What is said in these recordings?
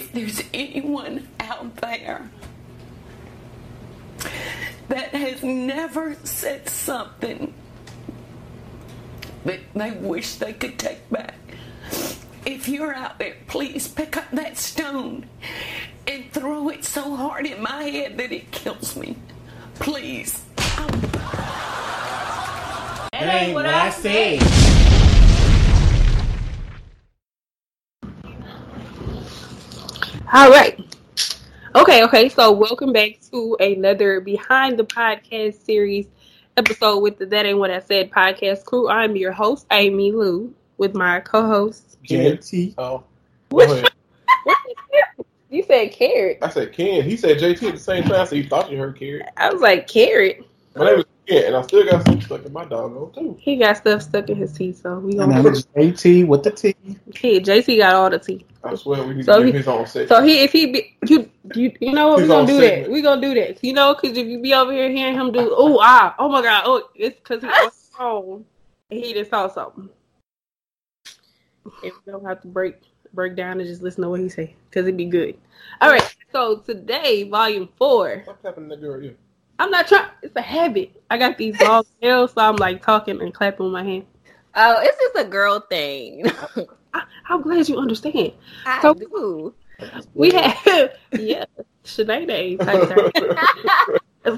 if there's anyone out there that has never said something that they wish they could take back. If you're out there, please pick up that stone and throw it so hard in my head that it kills me. Please. That ain't what I said. All right. Okay, okay. So welcome back to another Behind the Podcast series episode with the That Ain't What I Said podcast crew. I'm your host, Amy Lou, with my co-host. JT. Oh. What? Go ahead. You said carrot. I said Ken. He said JT at the same time, so you thought you heard Carrot. I was like carrot. My name is Ken, and I still got some stuck in my doggo too. He got stuff stuck in his teeth, so we And gonna. I'm JT with the T. Hey, JC got all the teeth. I swear we need So to give he- his own section. So he, if he be, you, you, you know what? We His gonna do segment. that. We gonna do that. You know, because if you be over here hearing him do, oh ah, oh my god, oh, it's because he on the phone and he just saw something. And we don't have to break break down and just listen to what he say because it'd be good. All right. So today, volume four. What's happening to that girl? Yeah. I'm not trying. It's a habit. I got these long nails, so I'm like talking and clapping with my hand. Oh, it's just a girl thing. I, I'm glad you understand. I So- do. We have yeah, Sinead type.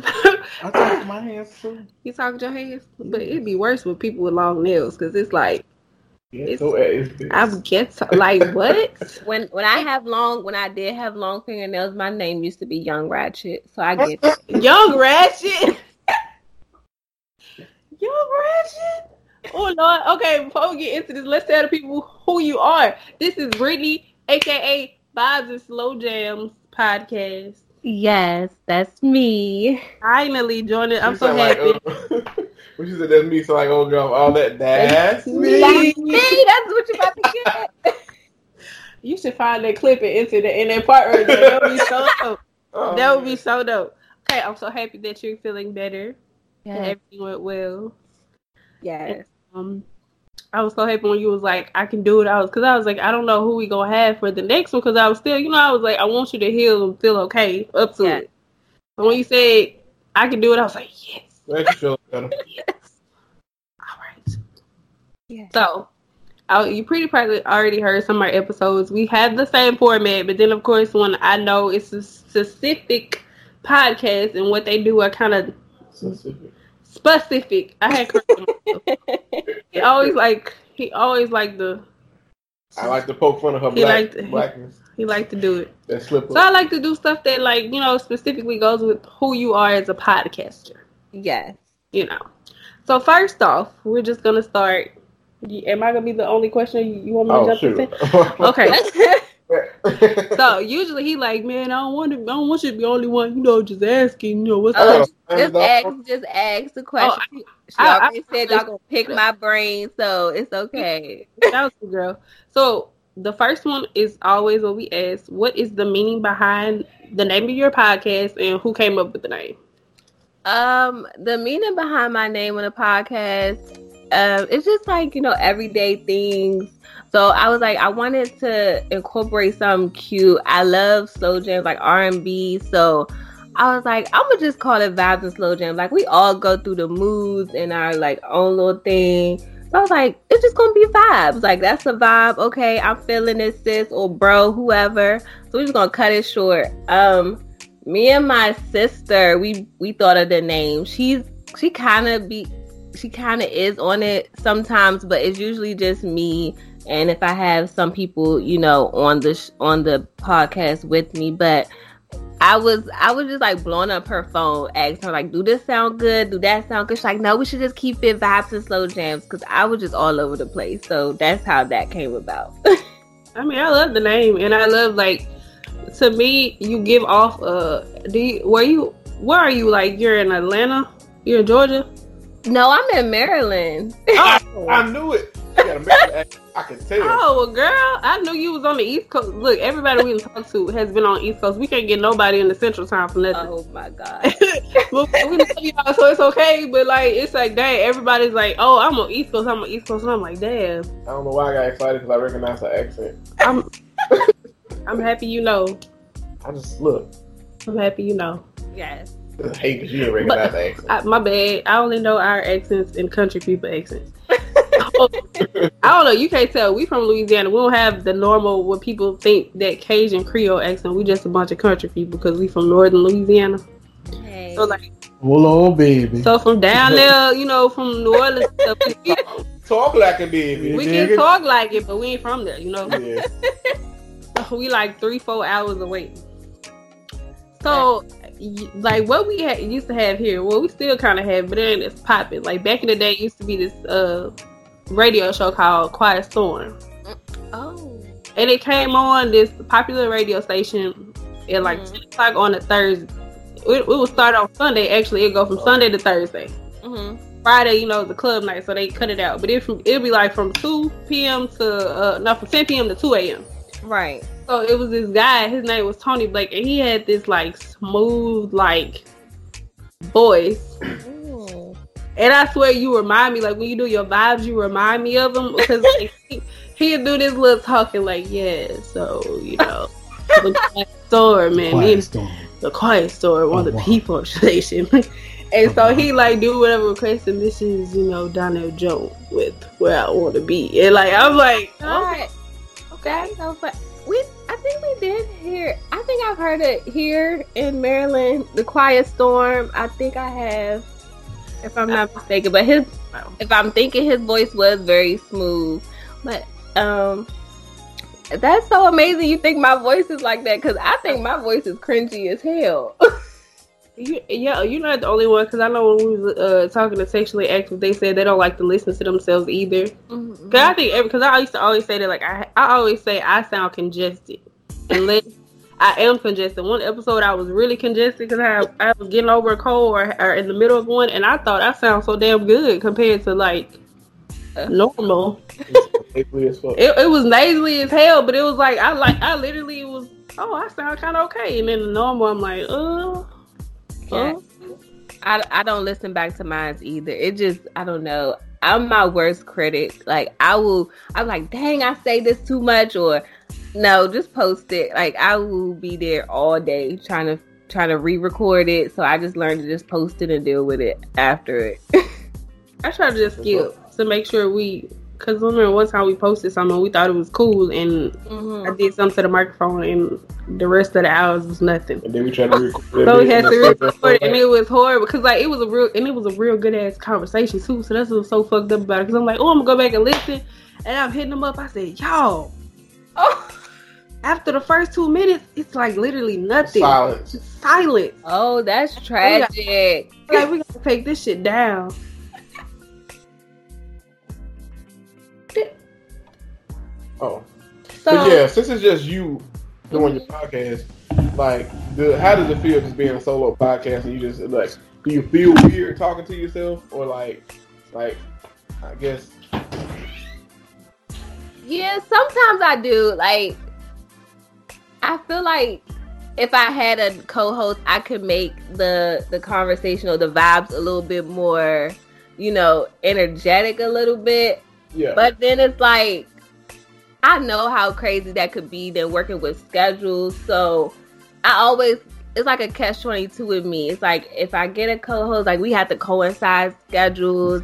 I talk my hands too. You talk with your hands, but it'd be worse with people with long nails because it's like Yeah, so at his I get so, like what? When when I have long when I did have long fingernails, my name used to be Young Ratchet. So I get. Young Ratchet, Young Ratchet. Oh Lord. Okay, before we get into this, let's tell the people who you are. This is Brittany, aka Vibes and Slow Jams podcast. Yes, that's me. Finally joining. I'm so sound like, happy. uh, when she said that's me, so like, oh girl, all that, that's me. That's me. That's what you about to get. You should find that clip and enter that in that part right there. That would be so dope. Oh, That would be so dope. Okay, I'm so happy that you're feeling better. and Yes. everything went well. Yes. Um, I was so happy when you was like, I can do it. I was because I was like, I don't know who we gonna have for the next one because I was still, you know, I was like, I want you to heal and feel okay up to Yeah. it. But when you said I can do it, I was like, yes, Make you feel better. yes. All right. Yes. So, you pretty probably already heard some of our episodes. We have the same format, but then of course, when I know it's a specific podcast and what they do, are kind of Specific. specific. I had he always like he always like the I like to poke fun of her He black, liked blackness. he like to do it. That slip So I like to do stuff that like you know specifically goes with who you are as a podcaster. Yes. You know. So first off, we're just gonna start. Y- Am I gonna be the only question you, you want me to Oh jump shoot. into? Okay. so So usually he like, man, I don't want to. I don't want you to be the only one. You know, just asking. You know what's Oh, up? just ask just ask the question. she I- I- already said y'all gonna pick my brain, so it's okay. That was the girl. So the first one is always what we ask: What is the meaning behind the name of your podcast, and who came up with the name? Um, the meaning behind my name on the podcast, um, it's just like you know everyday things. So I was like, I wanted to incorporate something cute. I love slow jams like R and B, so I was like, I'm gonna just call it vibes and slow jams. Like we all go through the moods and our like own little thing. So I was like, it's just gonna be vibes. Like that's a vibe. Okay, I'm feeling this, sis or bro, whoever. So we're just gonna cut it short. Um, me and my sister, we we thought of the name. She's she kind of be she kind of is on it sometimes, but it's usually just me. And if I have some people, you know, on the sh- on the podcast with me, but I was I was just like blowing up her phone, asking her like, "Do this sound good? Do that sound good?" She's like, "No, we should just keep it vibes and slow jams," because I was just all over the place. So that's how that came about. I mean, I love the name, and I love like to me, you give off. Uh, do you, where you? Where are you? Like you're in Atlanta? You're in Georgia? No, I'm in Maryland. Oh, I knew it. You got a Maryland. I can tell. oh, well, girl, I knew you was on the East Coast. Look, everybody we talked to has been on East Coast. We can't get nobody in the Central Time for nothing. oh my god. Well, we love y'all, so it's okay. But like, it's like, dang, everybody's like, oh, I'm on East Coast. I'm on East Coast, and I'm like, damn. I don't know why I got excited because I recognize her accent. I'm I'm happy you know. I just look. I'm happy you know. Yes. I because you didn't recognize the accent. I, my bad. I only know our accents and country people accents. I don't know. You can't tell. We from Louisiana. We don't have the normal what people think that Cajun Creole accent. We just a bunch of country people because we from northern Louisiana. Hey. So like, Hold on, baby. so from down there, you know, from New Orleans, stuff, we, Talk like a baby. we dig can it? talk like it, but we ain't from there. You know, Yeah. we like three, four hours away. So, y- like what we had, used to have here, well, we still kind of have, but it ain't as popping. Like back in the day, it used to be this uh radio show called Quiet Storm. oh. and it came on this popular radio station at like Mhm. 10 o'clock on a Thursday. It, it would start on Sunday. Actually, it go from Sunday to Thursday. hmm Friday, you know, the club night, so they cut it out. But it from it'd be like from two p.m. to uh, no, from ten p.m. to two a.m. Right. So it was this guy. His name was Tony Blake, and he had this like smooth like voice. Ooh. And I swear, you remind me like when you do your vibes, you remind me of him because like, he, he'd do this little talking like, yeah, so you know, the quiet storm, man, Quiet storm. the quiet storm on Oh, the wow. people station. and Oh, so wow. he like do whatever request, and this is you know Donell Jones with where I want to be, and like I'm like, oh, Alright. okay, fun. We, think we did hear. I think I've heard it here in Maryland. The Quiet Storm. I think I have, if I'm not mistaken. But his, if I'm thinking, his voice was very smooth. But um, that's so amazing. You think my voice is like that? Because I think my voice is cringy as hell. You, yeah, you're not the only one because I know when we was uh, talking to sexually active, they said they don't like to listen to themselves either. Mm-hmm. Cause I think because I used to always say that like I I always say I sound congested unless I am congested. One episode I was really congested because I I was getting over a cold or, or in the middle of one, and I thought I sound so damn good compared to like normal. Nasally as fuck. It, it was nasally as hell, but it was like I like I literally was oh I sound kind of okay, and then the normal I'm like oh. Uh. I, I don't listen back to mine either. It just I don't know. I'm my worst critic. Like I will I'm like, dang, I say this too much or no, just post it. Like I will be there all day trying to trying to re-record it. So I just learned to just post it and deal with it after it. I try to just skip to make sure we, because remember one time we posted something, we thought it was cool, and mm-hmm. I did something to the microphone, and the rest of the hours was nothing. And then we tried to record. So we had to record it, and it was horrible because like it was a real, and it was a real good ass conversation too. So that's what's so fucked up about it. Because I'm like, oh, I'm gonna go back and listen, and I'm hitting them up. I said, y'all, Oh, after the first two minutes, it's like literally nothing. Silence. It's silent. oh, that's tragic. Like we gotta take this shit down. Oh. So but yeah, since it's just you doing your mm-hmm. podcast, like, the, how does it feel just being a solo podcast and you just like, do you feel weird talking to yourself or like, like, I guess, Yeah, sometimes I do. Like, I feel like if I had a co-host, I could make the the conversation or the vibes a little bit more, you know, energetic a little bit. yeah, But then it's like, I know how crazy that could be. Then working with schedules, so I always it's like a catch twenty two with me. It's like if I get a co-host, like we have to coincide schedules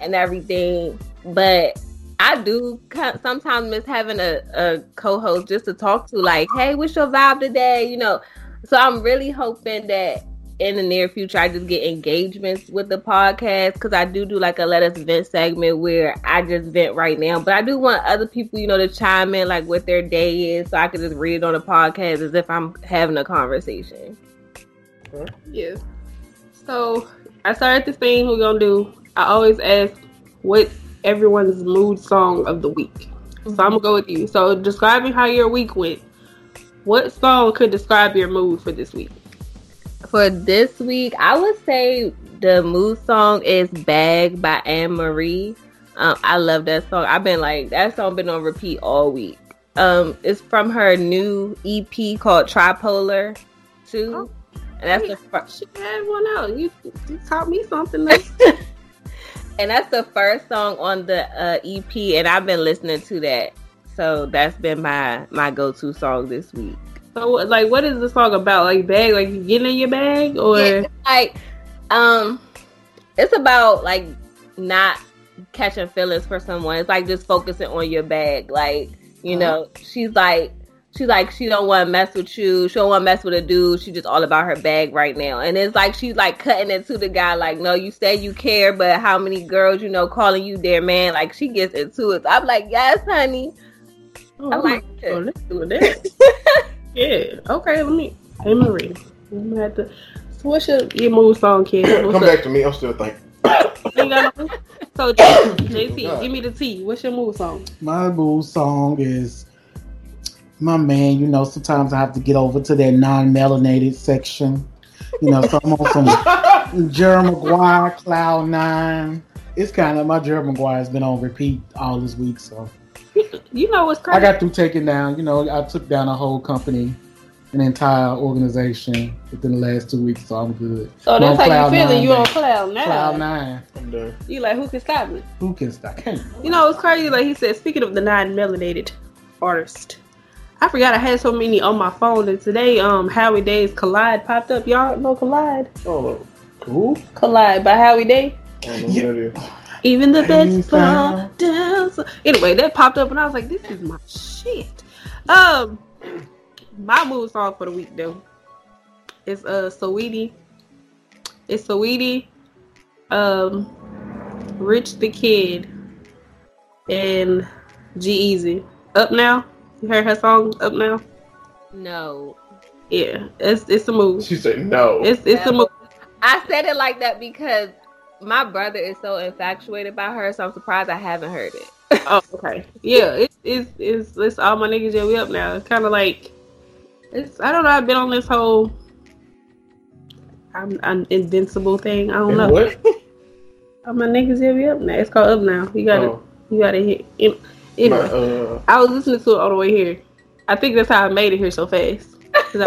and everything. But I do sometimes miss having a, a co-host just to talk to, like, hey, what's your vibe today? You know. So I'm really hoping that in the near future I just get engagements with the podcast because I do do like a let us vent segment where I just vent right now. But I do want other people, you know, to chime in like what their day is so I can just read it on the podcast as if I'm having a conversation. Yeah. So I started this thing we're gonna do. I always ask what's everyone's mood song of the week. So I'm gonna go with you. So describing how your week went. What song could describe your mood for this week? For this week, I would say the mood song is "Bag" by Ann Marie. Um, I love that song. I've been like that song been on repeat all week. Um, it's from her new EP called Tripolar Two, Oh. and that's the first. She had one out. You, you taught me something. And that's the first song on the uh, EP, and I've been listening to that So that's been my my go to song this week. So, like, what is the song about? Like, bag, like you getting in your bag, or Yeah, like um it's about like not catching feelings for someone it's like just focusing on your bag like you know she's like she's like she don't want to mess with you she don't want to mess with a dude she just all about her bag right now and it's like she's like cutting it to the guy like no you say you care but how many girls you know calling you their man like she gets into it i'm like yes honey Oh, I like oh, it. let's do that. yeah. Okay. Let me. Hey, Marie. I'm gonna have to. So, what's your your move song, kid? What's Come up? back to me. I'm still thinking. You got no- So, JT, give me the T. What's your move song? My boo song is my man. You know, sometimes I have to get over to that non-melanated section. You know, so I'm on some Jamiroquai, Cloud Nine. It's kind of my Jamiroquai's been on repeat all this week, so You know what's crazy? I got through taking down. You know, I took down a whole company, an entire organization within the last two weeks, so I'm good. so I'm that's how you Cloud feeling. Nine, You on cloud nine. Cloud Nine. I'm done. You like who can stop me? Who can stop? Can't. You know it's crazy. Like he said, speaking of the non-melanated artist, I forgot I had so many on my phone. And today, um, Howie Day's Collide popped up. Y'all know Collide? Oh, cool. Collide by Howie Day. I don't know who. Even the beds Things fall down. down. So, anyway, that popped up, and I was like, "This is my shit." Um, my mood song for the week though is uh Saweetie. It's Saweetie, um, Rich the Kid, and G-Eazy. Up now. You heard her song Up now? no Yeah, it's it's a move. She said no. It's it's a move. i said it like that because my brother is so infatuated by her so i'm surprised i haven't heard it Oh, okay. Yeah, it's it's it's, it's all my niggas. Yeah, we up now. It's kind of like it's. I don't know. I've been on this whole I'm, I'm invincible thing. I don't know. what? All my niggas. Yeah, we up now. It's called up now. You gotta Oh, you gotta hit. It, my, anyway, uh, I was listening to it all the way here. I think that's how I made it here so fast. I,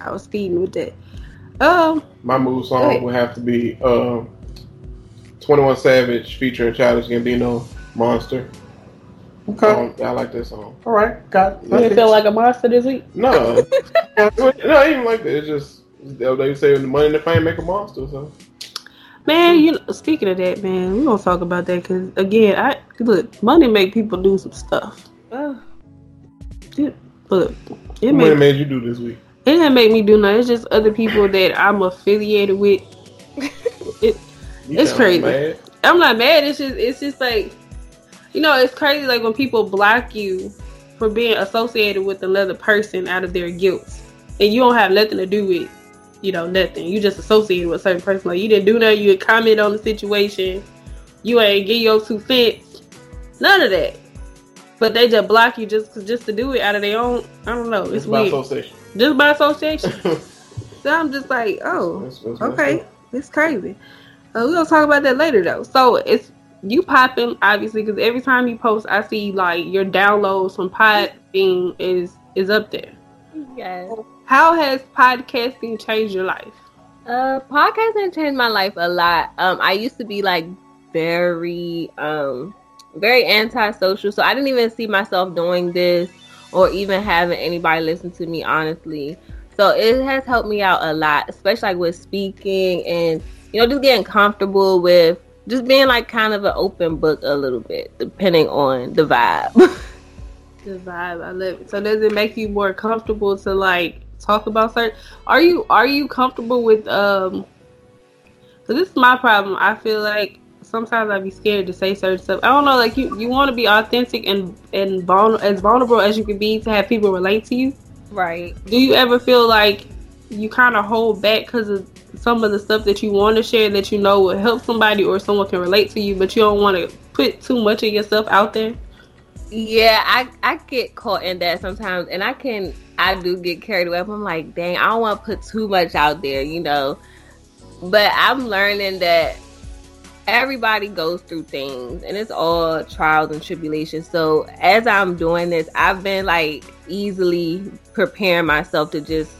I was speeding with that. Um. my move song Wait. would have to be um, 21 Savage featuring Childish Gambino, Monster. Okay. Um, I like that song. All right. Got. You didn't feel like a monster this week? No, no, even like that. It's just they say the money and the fame make a monster. So Man, you know, speaking of that, man, we gonna talk about that because again, I look money make people do some stuff. oh, It, look, it what made made you do this week? it didn't make me do nothing. It's just other people that I'm affiliated with. It, You It's crazy. Mad. I'm not mad. It's just it's just like, you know, it's crazy. Like when people block you for being associated with another person out of their guilt, and you don't have nothing to do with, you know, nothing. You just associated with a certain person. Like you didn't do nothing. You didn't comment on the situation. You ain't get your two cents. None of that. But they just block you just just to do it out of their own. I don't know. It's, It's by weird. association. just by association. So I'm just like, oh, that's messed Okay, it's crazy. Uh, we're gonna talk about that later though. So it's you popping obviously because every time you post, I see like your downloads from Podbean is is up there. yes How has podcasting changed your life? Uh, podcasting changed my life a lot. Um, I used to be like very, um, very antisocial, so I didn't even see myself doing this or even having anybody listen to me. Honestly, so it has helped me out a lot, especially like with speaking and you know just getting comfortable with just being like kind of an open book a little bit, depending on the vibe. The vibe, I love it. So does it make you more comfortable to like talk about certain? Are you are you comfortable with um? So this is my problem. I feel like sometimes I'd be scared to say certain stuff. I don't know, like you you want to be authentic and and vulner- as vulnerable as you can be to have people relate to you. right. Do you ever feel like you kind of hold back because of some of the stuff that you want to share that you know will help somebody or someone can relate to you, but you don't want to put too much of yourself out there? Yeah, I I get caught in that sometimes, and I can I do get carried away. I'm like, dang, I don't want to put too much out there, you know. But I'm learning that everybody goes through things, and it's all trials and tribulations. So as I'm doing this, I've been like easily preparing myself to just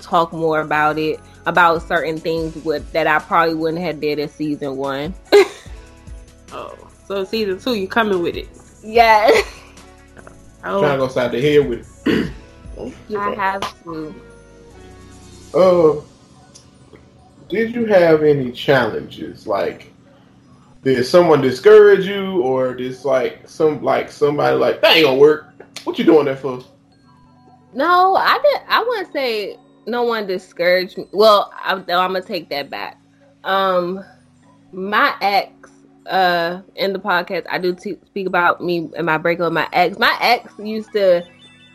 talk more about it, about certain things with, that I probably wouldn't have did in season one. Oh, so season two, you coming with it? Yeah. Oh. Trying to Oh, go side the head with it. I have to. Uh, did you have any challenges? Like, did someone discourage you, or just like some like somebody like that ain't gonna work? What you doing that for? No, I did. I wouldn't say no one discouraged me. Well, I, I'm gonna take that back. Um, my ex, uh, in the podcast, I do t- speak about me and my breakup with my ex. My ex used to,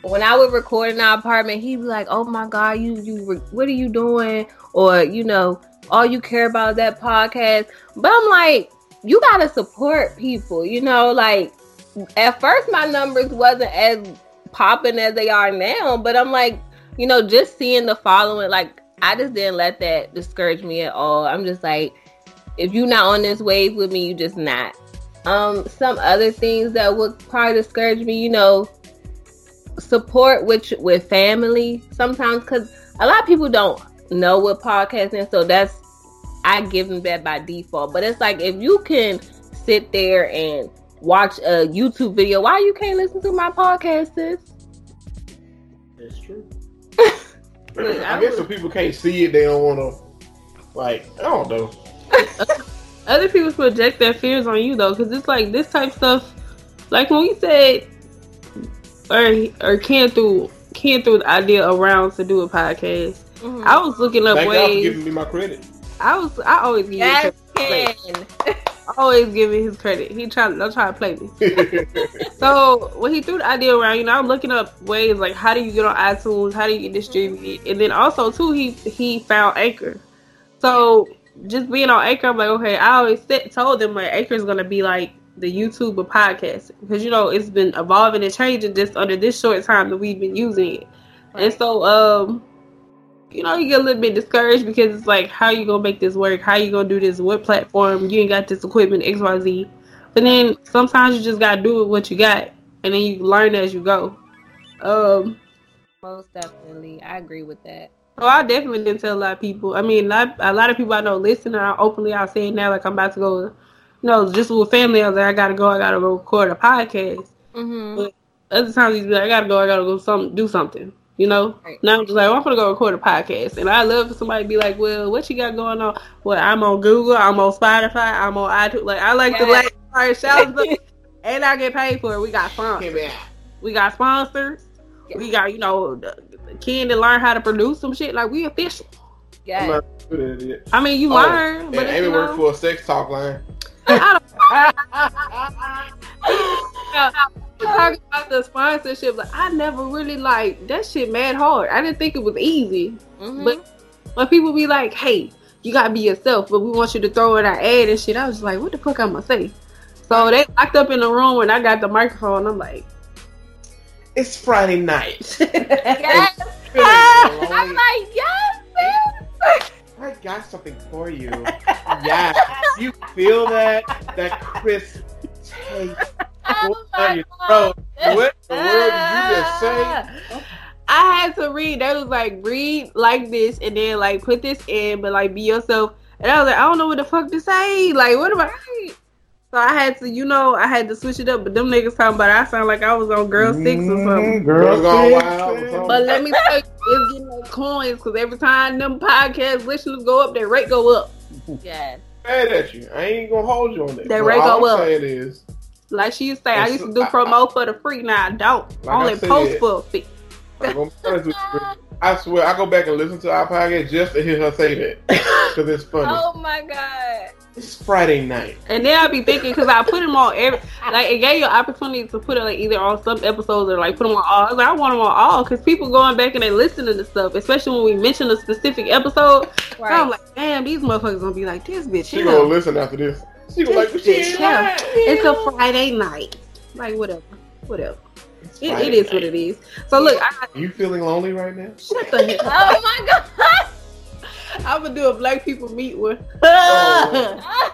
when I would record in our apartment, he'd be like, "Oh my god, you you, what are you doing?" Or you know, all you care about is that podcast. But I'm like, you gotta support people. You know, like at first my numbers wasn't as popping as they are now. But I'm like, you know, just seeing the following, like I just didn't let that discourage me at all. I'm just like, if you're not on this wave with me, you just not. Um, some other things that would probably discourage me, you know, support with with family sometimes because a lot of people don't know what podcasting, so that's I give them that by default. But it's like if you can sit there and watch a YouTube video, why you can't listen to my podcast, sis? That's true. Look, I I guess would- if people can't see it, they don't want to. Like, I don't know. other people project their fears on you though, because it's like this type stuff. Like when we said, or or can through can through the idea around to do a podcast. Mhm. I was looking up Thank y'all for ways. giving me my credit. I was I always give Yes, him credit. Ken. Always give him his credit. He try don't try to play me. So when he threw the idea around, you know, I'm looking up ways like how do you get on iTunes, how do you get distributed, and then also too he he found Anchor. So just being on Anchor, I'm like, okay, I always said, told them like Anchor is gonna be like the YouTube of podcasting because you know it's been evolving and changing just under this short time that we've been using it, and so um. You know, you get a little bit discouraged because it's like, how you gonna make this work? How you gonna do this? What platform? You ain't got this equipment, X, Y, Z. But then sometimes you just gotta do with what you got, and then you learn as you go. Um, Most definitely, I agree with that. so I definitely didn't tell a lot of people. I mean, not, a lot of people I know listen, and I openly I'll say it now, like I'm about to go. You know, just with family, I was like, I gotta go, I gotta go record a podcast. Mm-hmm. But other times he's like, I gotta go, I gotta go, some do something. You know. Right. Now I'm just like, well, I'm gonna go record a podcast, and I love for somebody to be like, well, what you got going on? Well, I'm on Google, I'm on Spotify, I'm on iTunes. Like I like to Yes. like our shows, and I get paid for it. We got sponsors. We got sponsors. We got, you know, the, the to learn how to produce some shit. Like we official. I'm Yeah. not good at it. I mean, you Oh, learn, And but it's, Amy you worked for a sex talk line. talking about the sponsorship. Like I never really like that shit. Mad hard. I didn't think it was easy. Mhm. But when people be like, "Hey, you gotta be yourself," but we want you to throw in our ad and shit, I was like, "What the fuck I'm gonna say?" So they locked up in the room when I got the microphone. I'm like, It's Friday night. yes. I'm like, yes, sis. I got something for you. Yeah, you feel that that crisp taste Oh on my your God. throat. What the word did you just say? I had to read. That was like read like this and then like put this in, but like be yourself. And I was like, I don't know what the fuck to say. Like, what am I? So I had to, you know, I had to switch it up. But them niggas talking about, it, I sound like I was on Girl Six or mm-hmm. something. Girls Gone Girl, Wild. Six. But let me tell you, it's getting like coins because every time them podcast listeners go up, their rate go up. Yes. Mad at you. I ain't gonna hold you on that. That rate all go up. saying is, Like she used to say, I used to do I- I- promo for the free. Now I don't. Like I Only said- post for a fee. I'm gonna be honest with you. I swear, I go back and listen to our podcast just to hear her say that because it's funny. Oh my god. It's Friday night. And then I'll be thinking because I put them on every like it gave you an opportunity to put it like either on some episodes or like put them on all. I, was like, I want them on all because people going back and they listening to stuff, especially when we mention a specific episode. So I'm like, damn, these motherfuckers gonna be like, this bitch. She gonna listen after this. She gonna like, This she bitch ain't here. It's a Friday night. Like whatever, whatever. It's It, Friday it is what it is. So look, I You feeling lonely right now? shut the hell. Oh my god. I'm gonna do a black people meet one. Oh.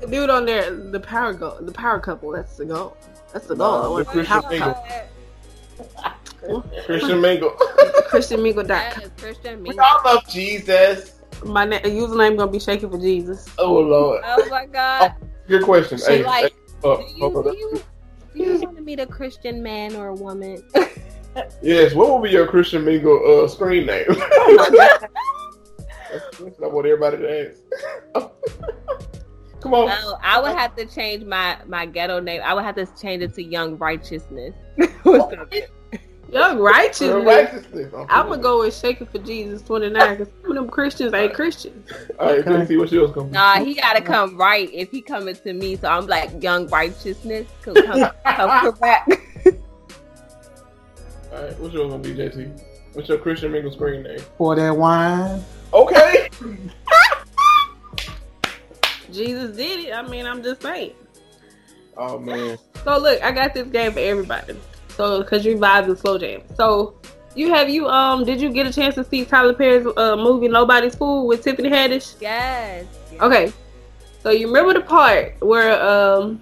The dude on there, the power go, the power couple. That's the goal. That's the goal. No, I want the the Christian power Mingle. Christian Mingle. ChristianMingle.com. That is Christian we Mingle. all love Jesus. My na- username gonna be shaking for Jesus. Oh Lord. Oh my god. Oh, good question. She Hey, like, hey, oh, do you, hold do you, Do you want to meet a Christian man or a woman? Yes. What would be your Christian Mingle uh, screen name? That's the question I want everybody to ask. Come on. Oh, I would have to change my my ghetto name. I would have to change it to Young Righteousness. What's up? Young righteousness. Righteousness. I'm gonna go with Shaking for Jesus 29 because some of them Christians ain't Christians. All right, let's see what yours comes. Nah, he gotta come right if he coming to me. So I'm like Young Righteousness. Come, come, come correct. All right, what's yours gonna be, JT? What's your Christian Mingle screen name? For that wine. Okay. Jesus did it. I mean, I'm just saying. Oh man. So look, I got this game for everybody. So because you vibes and slow jam. So you have you um did you get a chance to see Tyler Perry's uh, movie Nobody's Fool with Tiffany Haddish? yes. yes. Okay. So you remember the part where um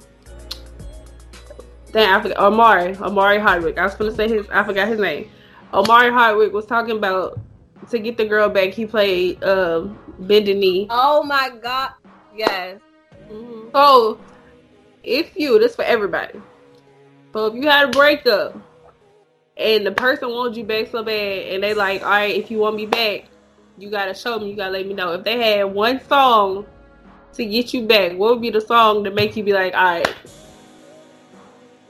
Damn, I forgot Omari, Omari Hardwick. I was gonna say his I forgot his name. Omari Hardwick was talking about to get the girl back, he played um Bended Knee. Oh my God. Yes. Mhm. So, if you, this for everybody. So, if you had a breakup and the person wants you back so bad, and they like, all right, if you want me back, you gotta show me, you gotta let me know. If they had one song to get you back, what would be the song to make you be like, all right?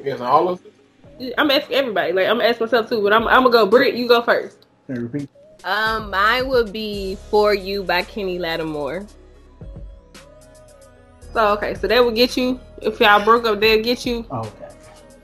Yes, all of it. I'm asking everybody, like I'm asking myself too, but I'm, I'm gonna go. Britt, you go first. Can repeat? Um, mine would be "For You" by Kenny Lattimore. So okay, so that would get you. If y'all broke up, they'll get you. Okay.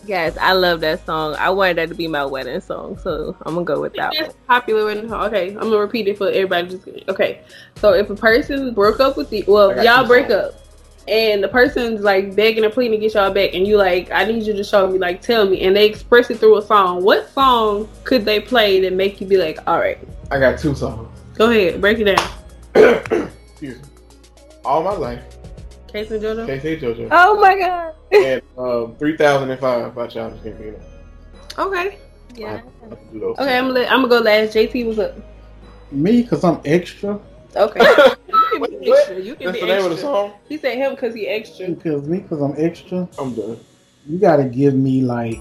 Yes, I love that song. I wanted that to be my wedding song, so I'm gonna go with that one. It's popular and okay, I'm gonna repeat it for everybody. Just okay. So if a person broke up with you, well, y'all break songs. up, and the person's like begging and pleading to get y'all back, and you like, I need you to show me, like, tell me, and they express it through a song. What song could they play that make you be like, all right, I got two songs. go ahead, break it down. Excuse me. All my life. Case and JoJo. K-Ci JoJo. Oh my god. and um, 3005 by Childish Gambino. Okay. Yeah. I have to do those. Okay, I'm gonna I'm gonna go last. JT was up. Me, because I'm extra. Okay. You can What? be extra. You can That's be the name of the extra. song? He said him because he extra. Because me, because I'm extra. I'm done. You got to give me like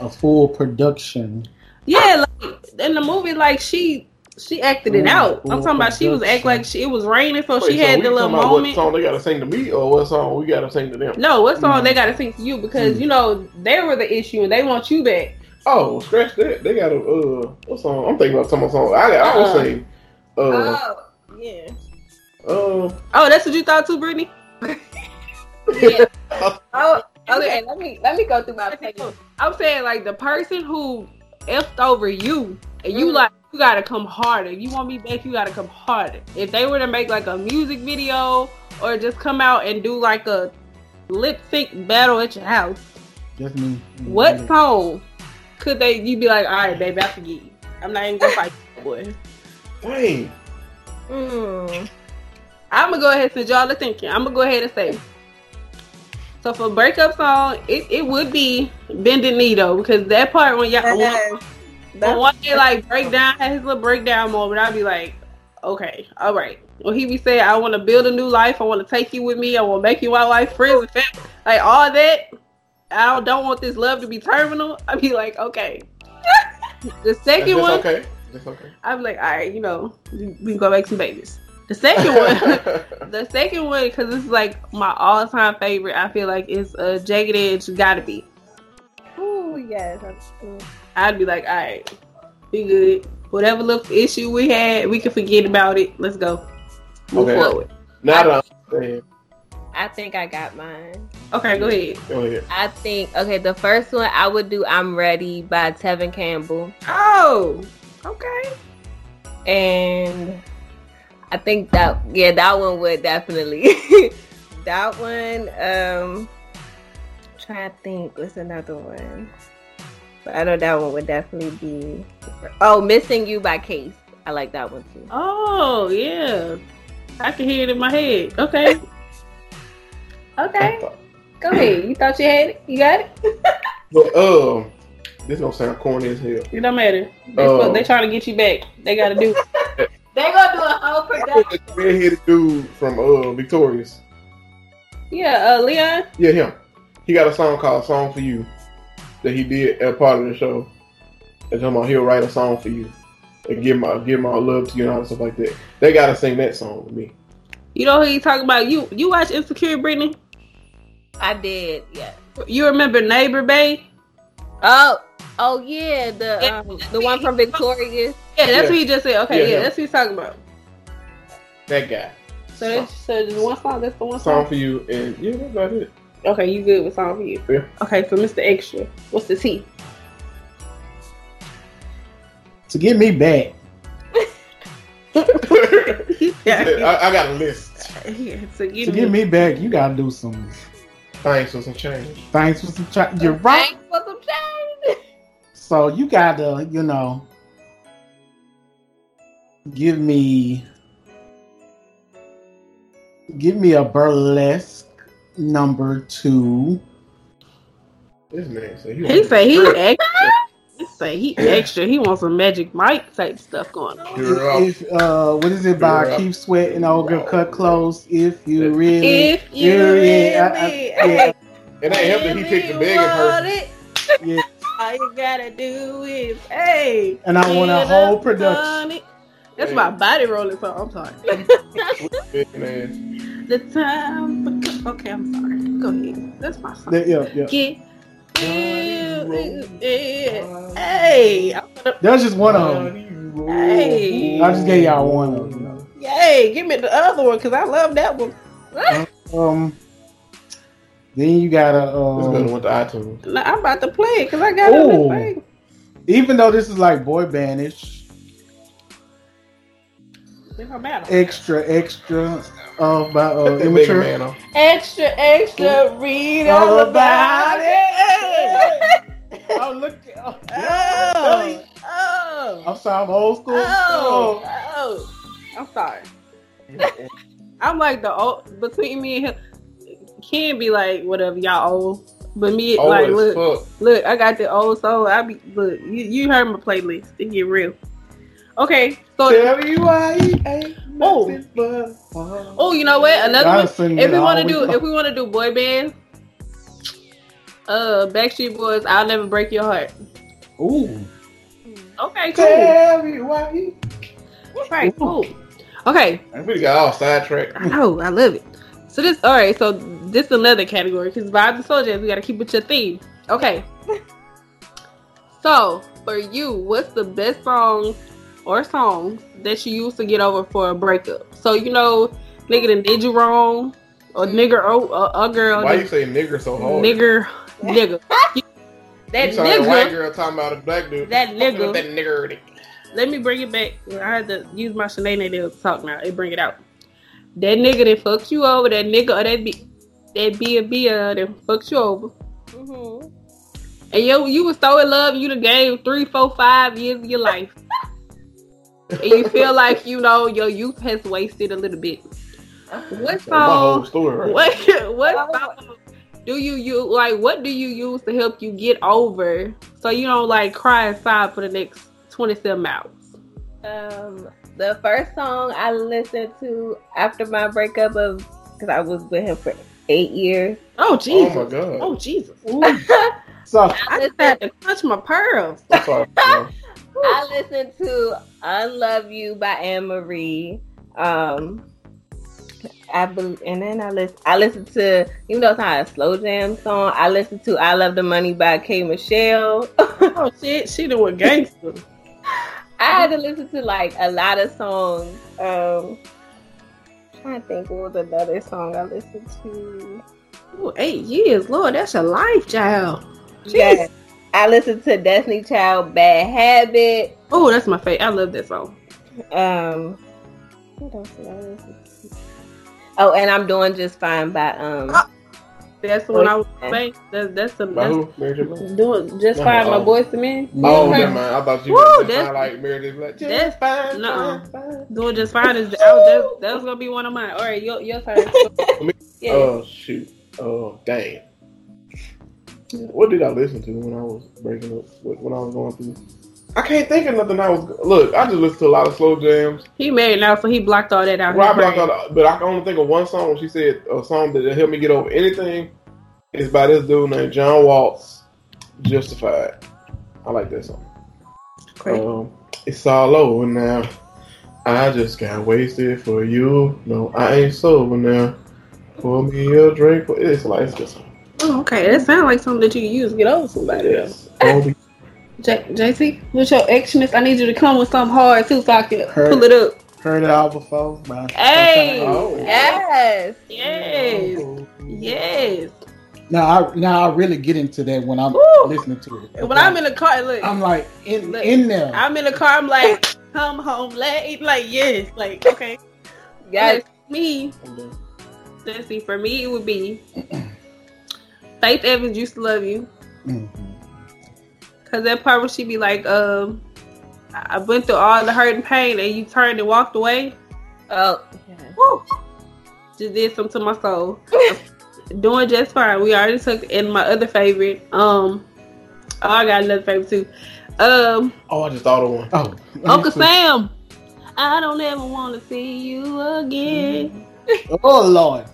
a full production. Yeah, like in the movie, like she she acted it Mm, out. I'm talking about she was act like she, it was raining, so Wait, she so had we the little talking moment. What song they gotta sing to me, or what song we gotta sing to them? No, what song Mm. they gotta sing to you because you know they were the issue and they want you back. Oh, scratch that. They got a uh, what song? I'm thinking about some song. I got. I Uh-uh. was saying. Uh, Oh, yeah. uh, Oh, that's what you thought too, Brittany. Yeah. Oh, okay. Let me let me go through my playlist. I'm saying like the person who effed over you and you Mhm. like you gotta come harder. If you want me back, you gotta come harder. If they were to make like a music video or just come out and do like a lip sync battle at your house, Just me. what song could they You'd be like, all right, baby, I forgive you. I'm not even gonna fight you, boy. dang. Mm. I'm gonna go ahead since y'all are thinking. I'm gonna go ahead and say. So for breakup song, it, it would be Bended Knee though, because that part when y'all when, when one day like break down had his little breakdown moment, I'd be like, okay, all right. Well, he be saying, I want to build a new life, I want to take you with me, I want to make you my life, friends and family, like all that. I don't, don't want this love to be terminal. I'd be like, okay. the second that's one, okay. That's okay. I'd be like, all right, you know, we we can go make some babies. The second one. The second one, because it's like my all-time favorite, I feel like it's uh, Jagged Edge. Gotta be. Ooh, yes. that's- mm. I'd be like, all right, be good. Whatever little issue we had, we can forget about it. Let's go. Move Okay. forward. Not that I understand, I think I got mine. Okay, go ahead. go ahead. I think okay. The first one I would do "I'm Ready" by Tevin Campbell, Oh, okay. and I think that yeah, that one would definitely. that one. Um, trying to think. What's another one? But I know that one would definitely be. Oh, "Missing You" by Case. I like that one too. Oh, yeah. I can hear it in my head. Okay. Okay. Go ahead. You thought you had it? You got it? But um, this gonna sound corny as hell. It don't matter. They, Oh. they trying to get you back. They got to do it. They gonna do a whole I put the redheaded dude from uh Victorious. Yeah, uh, Leon. Yeah, him. he got a song called "Song for You" that he did as part of the show. And talking about he'll write a song for you and give my give my love to you and all that stuff like that. They gotta sing that song with me. You know who he talking about? You you watch Insecure, Brittany? I did, yeah. You remember Neighbor Bay? Oh, oh yeah, the um, the one from Victoria. Yeah, that's Yeah. what he just said. Okay, Yeah, yeah, that's what he's talking about. That guy. So that's so the one song. That's the one Song song. for you and yeah, that's about it. Okay, you good with song for you? Yeah. Okay, so Mr. Extra, what's the T? To get me back, yeah, I, I got a list. yeah. So give to me, get me back, you gotta do some Thanks for some change. thanks for some. Ch- you're right. Thanks for some change. So you gotta, you know, give me, give me a burlesque number two. This man said He say he extra. He say he extra. He wants some Magic Mike type stuff going on. You're. If, uh, what is it by You're. Keith Sweat and Old Girl Cut Close? If you really, If you yeah, really, I- I- yeah, It ain't helping he picked the begging want person. it, yeah. all you gotta do is hey. And I want a whole production. on it. That's my body rolling So I'm sorry. Begging ass. The time. For... Okay, I'm sorry. Go ahead. That's my song. Yeah, yeah, yeah. Get. Hey, That's just one of them. Hey. I just gave y'all one of them. yay! Give me the other one because I love that one. Um, then you gotta, This better um, went to iTunes. Nah, I'm about to play it because I got it Ooh. on thing. even though this is like boy bandish, It don't matter. extra, extra, uh, by uh, Cut that begging immature. Extra, extra, read All all about about it. Oh, look! Oh, Oh, oh, I'm sorry, I'm old school. oh, oh. I'm sorry. I'm like the old between me and him. Can be like whatever y'all old, but me Old like look, fuck. look. I got the old soul. I be look. You, you heard my playlist. It get real. Okay, so Tell me why he ain't Oh. nothing but fun. oh, you know what? Another one. If we want to do, if we want to do boy band, uh, Backstreet Boys, "I'll Never Break Your Heart." Ooh, Okay, cool. Tell me why he. Right, cool. Okay, We got all sidetracked. I know, I love it. So this, all right. So this is another category because vibes and soul jams. We got to keep with your theme. Okay. so for you, what's the best song or songs that you used to get over for a breakup? So you know, nigga done did you wrong, or nigga, oh, a, a girl, Why you say nigger so hard? nigger, nigga. that You sound like white girl talking about a black dude. that Fucking nigga. That nigger. Let me bring it back. I had to use my Shanae to talk now. It bring it out. That nigga that fucked you over, that nigga or that be that be a be a that fucked you over. Mhm. And yo, you was so in love, you done gave three, four, five years of your life. and you feel like, you know, your youth has wasted a little bit. What That's my whole song story, right? what what song do you use like what do you use to help you get over so you don't like cry inside for the next twenty seven hours? Um, the first song I listened to after my breakup of because I was with him for eight years. Oh Jesus! Oh Jesus. my god. Oh Jesus. so I just had to clutch my pearls. I listened to "Unlove You" by Ann Marie. Um, I and then I listen. I listened to even though it's not a slow jam song. I listened to "I Love the Money" by K Michelle. Oh shit, she doing gangster. I had to listen to like a lot of songs. Um, trying to think what was another song I listened to. Ooh, eight years, Lord, that's a life, child. Yeah, I listened to Destiny Child "Bad Habit." Oh, that's my favorite. I love that song. Um, what else did I listen to? Oh, and I'm doing just fine by um Ah. That's the one I was saying. That's that's the that's who? Mary doing just No, fine. My oh. Boyz II Men. Oh, never mind. I thought you Woo, were just that's- sound like Mary J. Blige. Just that's- fine, nuh-uh. fine, fine. Doing just fine is that, that, that was gonna be one of mine. All right, your your turn. yeah. Oh shoot. Oh dang. What did I listen to when I was breaking up? When when I was going through? I can't think of nothing. I was look. I just listened to a lot of slow jams. he married now, so he blocked all that out. Well, I blocked brain. out, but I can only think of one song. When she said a song that helped me get over anything. is by this dude named John Waltz. Justified. I like that song. Great. Um, it's all over now. I just got wasted for you. No, I ain't sober now. Pour me a drink. For, it's like it's just Oh, okay. That sounds like something that you use to get over somebody. yes. Kobe. J- JC, what's your actionist? I need you to come with something hard too so I can Heard. pull it up. Heard it all before. but- Hey! Oh. Yes. Yes. Yes. Now I now I really get into that when I'm Woo. listening to it. When I'm in the car, look, I'm like in Look, in there. I'm in the car, I'm like, come home late. Like, yes. Like, okay. Yes. Me, let's see, for me, it would be Faith Evans used to love you. Mhm. Cause that part where she be like, um, I I went through all the hurt and pain and you turned and walked away. Oh. Woo! Just did something to my soul. Doing just fine. We already took in my other favorite. Um, oh, I got another favorite too. Um, Oh, I just thought of one. Oh, Uncle Sam. I don't ever want to see you again. Oh Lord.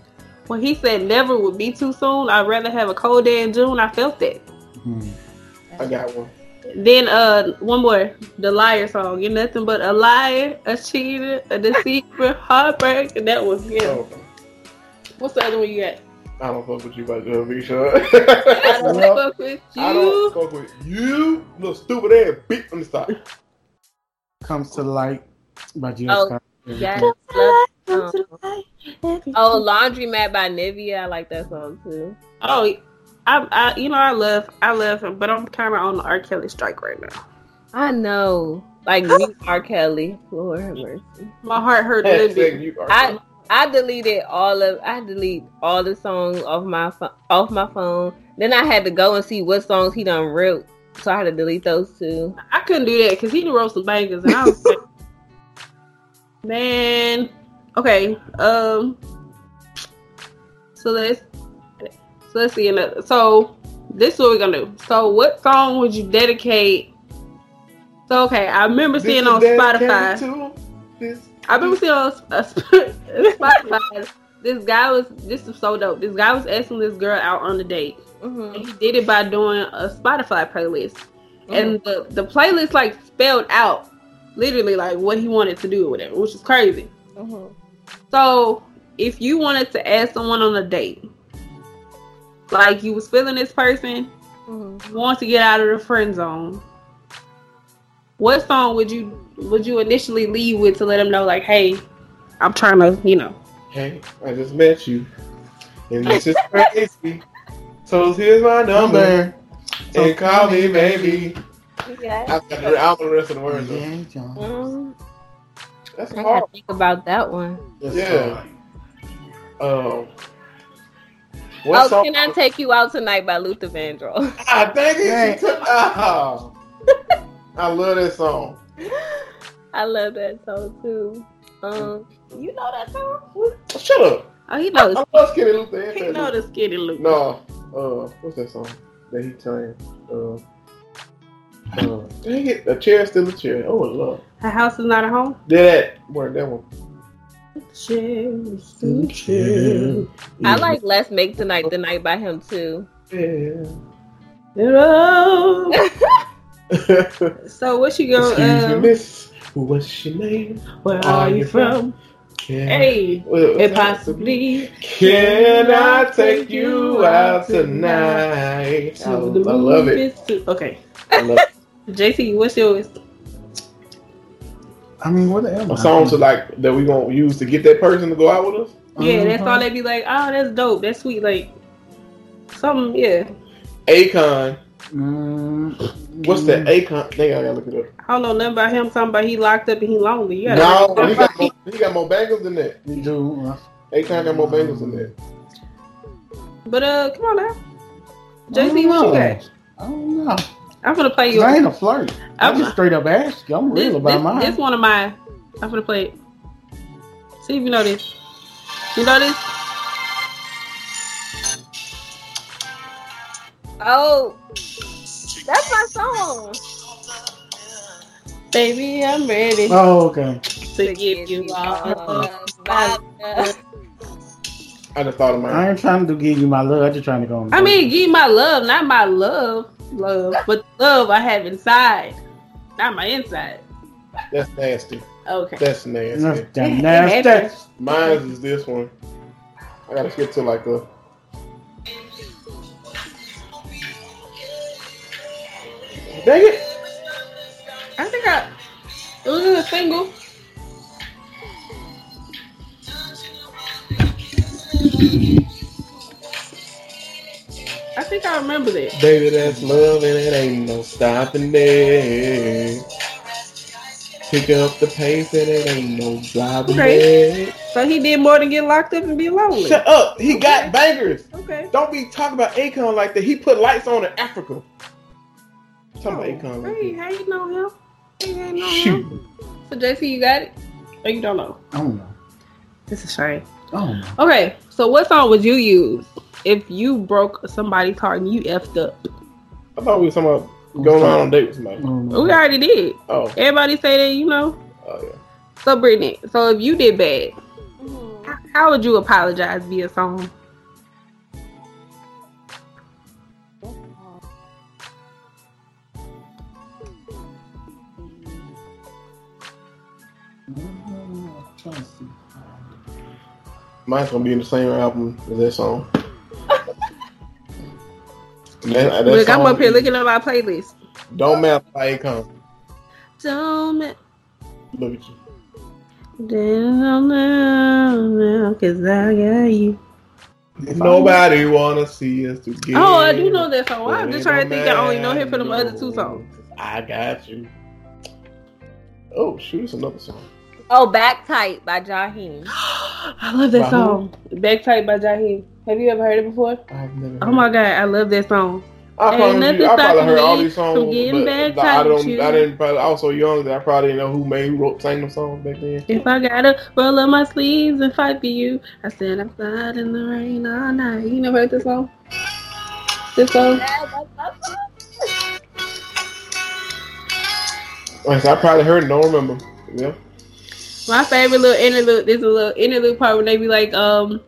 When he said never would be too soon, I'd rather have a cold day in June. I felt that. I got one. Then uh one more, the liar song. You're nothing but a liar, a cheater, a deceiver, heartbreak. And that was yeah. Oh, What's the other one you got? I don't fuck with you, but uh, be sure. I don't Well, fuck with I don't you. fuck with you, little stupid ass bitch from the start. Comes to light by Jill Oh, Scott. Yes. Love- um, oh, Laundromat by Nivea. I like that song too. Oh, I, I, you know, I love, I love him, but I'm kind of on the R. Kelly strike right now. I know. Like me, R. Kelly. Lord have mercy. My heart hurt a little bit. I I deleted all of I delete all the songs off my pho- off my phone. Then I had to go and see what songs he done wrote, so I had to delete those too. I couldn't do that because he done wrote some bangers, and I was like, man, okay, um, so let's so let's see another. So this is what we're gonna do. So what song would you dedicate? So okay, I remember seeing is on Spotify. to this- I remember seeing on uh, Spotify. This guy was this is so dope. This guy was asking this girl out on a date. hmm And he did it by doing a Spotify playlist. And the, the playlist like spelled out literally like what he wanted to do or whatever, which is crazy. hmm So if you wanted to ask someone on a date, like you was feeling this person, hmm you want to get out of the friend zone, what song would you would you initially leave with to let them know like, hey, I'm trying to, you know. Hey, I just met you, and this is crazy. So here's my number, and call me baby. Yeah. I got the, I don't the rest of the words. Yeah, John. Mm, That's I gotta hard. think about that one. That's Yeah. all Um, what oh, can I take you out tonight by Luther Vandross? Ah, dang it! Dang. She took, ah. I love that song. I love that song too. Um, you know that song? Shut up. Oh, he knows. I love Skinny Luther. He know the skinny Luke. No, uh, what's that song that he sang? Uh, uh, dang it, a chair is still a chair. Oh lord, Her house is not a home. Did that word that one. Yeah. I like Let's Make Tonight the Night by him too. Yeah. Hello. So what you me, go? Um, Miss. What's your name? where are are you you from? Can, Hey, well, it possibly Can I take you out tonight? I, to I love it. too. Okay, I love it. JC, what's yours? I mean, what the hell? A song to like that we gonna use to get that person to go out with us. Yeah, that's Uh-huh. all they be like. Oh, that's dope. That's sweet. Like something. Yeah. Akon. Mm, What's that? Akon. Dang, I gotta look it up. I don't know nothing about him. Talking about he locked up and he lonely. Yeah. No, he got, more, he got more bangles than that. You do. uh, Akon got more bangles than that. But uh, come on now. JC, what you got? I don't know. I'm gonna play you. I ain't a flirt. I I'm- just straight up ask you. I'm This, real about this, mine. this one of my. I'm gonna play it. See if you know this. You know this? Oh, that's my song. Baby, I'm ready Oh, okay. to give you all. all my- my- I just thought of I ain't trying to give you my love. I'm just trying to go. On I mean, give my love, not my love, love, but love I have inside, not my inside. That's nasty. Okay. That's nasty. that's damn nasty. Mine is this one. I gotta skip to like a. Dang it! I think I it was in a single. I think I remember that. Baby, that's love and it ain't no stopping it. Pick up the pace and it ain't no stopping Okay. it. So he did more than get locked up and be lonely. Shut up! He got bangers. Okay. Don't be talking about Akon like that. He put lights on in Africa. Talking about oh, Akon like Hey, how you know him? Hey, how you know Shoot. him? So JC, you got it? Or you don't know? I don't know. This is shame. Oh. Okay, so what song would you use if you broke somebody's heart and you effed up? I thought we were talking about going on on a date with somebody. I don't know. We already did. Oh, Everybody say that, you know. oh yeah. So Brittany, so if you did bad, h- how would you apologize via song? I'm trying to see. Mine's gonna be in the same album as that song. And that- that Look, I'm up here looking at my playlist. Don't matter by Akon. Don't ma- Look at you. don't know, cause I got you. Nobody wanna see us together. Oh, I do know that song. But I'm just trying to think. I only know him for the other two songs. I got you. Oh, shoot, it's another song. Oh, Back Tight by Jaheim. I love that By who? song. Back Tight by Jaheim. Have you ever heard it before? I've never. Oh my god, I love that song. I Ain't probably, nothing I probably heard all these songs, from getting but back I don't. with you. I didn't. Probably, I was so young that I probably didn't know who made who wrote sang them songs back then. If I gotta roll up my sleeves and fight for you, I stand outside in the rain all night. You never heard this song? This song? I probably heard it. Don't remember. Yeah. My favorite little interlude. There's a little interlude part where they be like, um,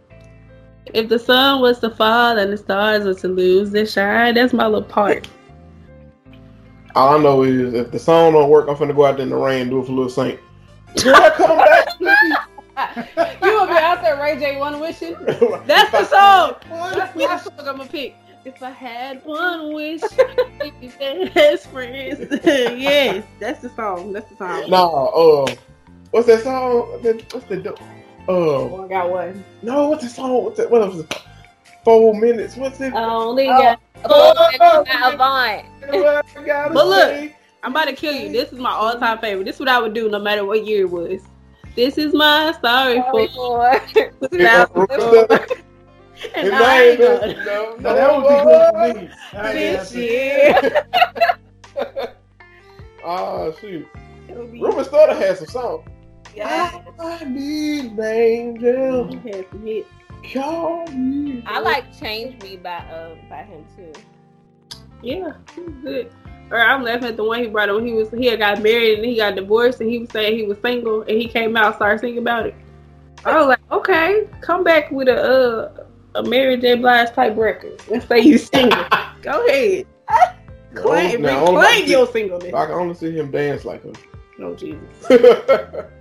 if the sun was to fall and the stars were to lose their shine, that's my little part. All I know is if the song don't work, I'm finna go out there in the rain and do it for Little Saint. Girl, come back, please. you will be out there, Ray J. One wishing. That's the song. That's the song I'm gonna pick. If I had one wish, we'd be best friends. yes, that's the song. That's the song. No, uh, what's that song? What's the do- uh? Oh, I got one. No, what's the song? What's that? What was it? Four minutes. What's it? Only Oh. got. Oh, Avant. What I gotta But look, say? I'm about to kill you. This is my all-time favorite. This is what I would do no matter what year it was. This is my sorry for. This is how- and And I ain't gonna no, No, that would be good for me. I this year. Oh shoot! It'll be- Ruben Studdard had some songs. Yeah. I need an angel. He had some hits. Call me. I like Change Me by um by him too. Yeah, he was good. Or I'm laughing at the one he brought up when he was he had got married and he got divorced and he was saying he was single and he came out started singing about it. I was like, okay, come back with a uh, a Mary J. Blige type record and say you single. Go ahead, claim, Now, only- claim your singleness. I can only see him dance like her. Oh Jesus,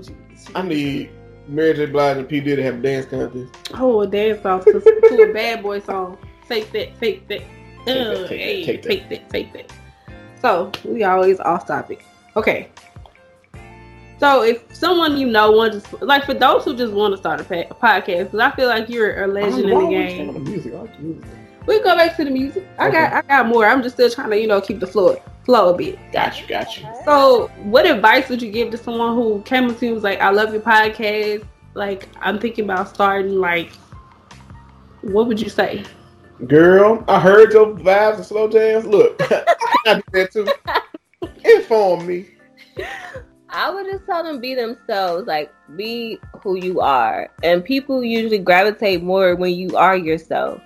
Jesus. I need Mary J. Blige and P Diddy to have a dance contest. Oh, a dance off to, to a bad boy song. Fake that, fake that. that, Uh, take that, hey, take that. fake that, fake that. So we always off topic. Okay. So if someone you know wants, to, like for those who just want to start a, pa- a podcast, because I feel like you're a legend in the game. talking about music? I like the music. We go back to the music. I got, I got more. I'm just still trying to, you know, keep the flow, flow a bit. Got you, got you. So, what advice would you give to someone who came up to you and was like, "I love your podcast. Like, I'm thinking about starting. Like, what would you say?" Girl, I heard your vibes and slow jams. Look, I do that too. Inform me. I would just tell them be themselves, like be who you are. And people usually gravitate more when you are yourself.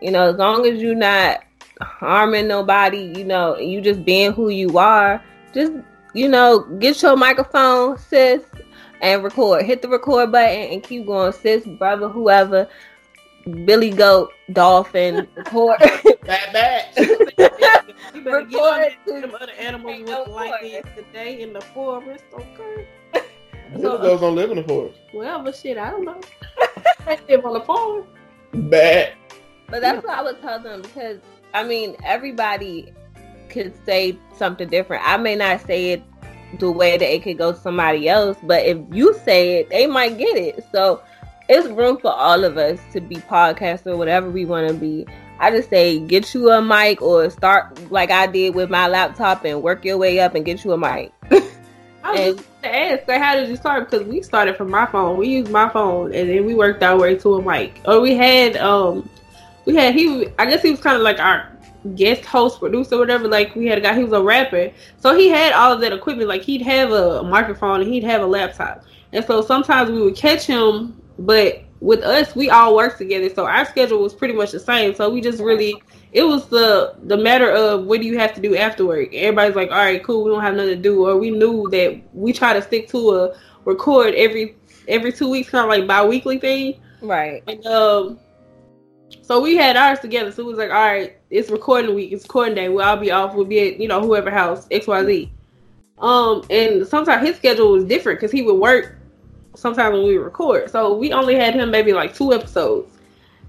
You know, as long as you're not harming nobody, you know, and you just being who you are, just you know, get your microphone, sis, and record. Hit the record button and keep going, sis, brother, whoever. Billy Goat, Dolphin, record. Bad bad. You better get on Record that. Them other animals look like this today in the forest, okay? Billy goes on living the forest. Well, but shit, I don't know. I live on the farm. Bad. But that's what I would tell them because I mean everybody could say something different. I may not say it the way that it could go to somebody else, but if you say it, they might get it. So it's room for all of us to be podcasters or whatever we want to be. I just say get you a mic or start like I did with my laptop and work your way up and get you a mic. I was And- just to ask, like, how did you start? Because we started from my phone. We used my phone, and then we worked our way to a mic. Or we had, um, we had he. I guess he was kind of like our guest host, producer, whatever. Like we had a guy. He was a rapper, so he had all of that equipment. Like he'd have a microphone and he'd have a laptop. And so sometimes we would catch him, but with us, we all worked together, so our schedule was pretty much the same. So we just really it was the the matter of what do you have to do after work. Everybody's like, all right, cool, we don't have nothing to do, or we knew that we try to stick to a record every every two weeks, kind of like bi-weekly thing. Right. And um, so we had ours together. So it was like, all right, it's recording week, it's recording day. We'll all be off. We'll be at you know whoever house X Y Z. Um, and sometimes his schedule was different because he would work sometimes when we record. So we only had him maybe like two episodes,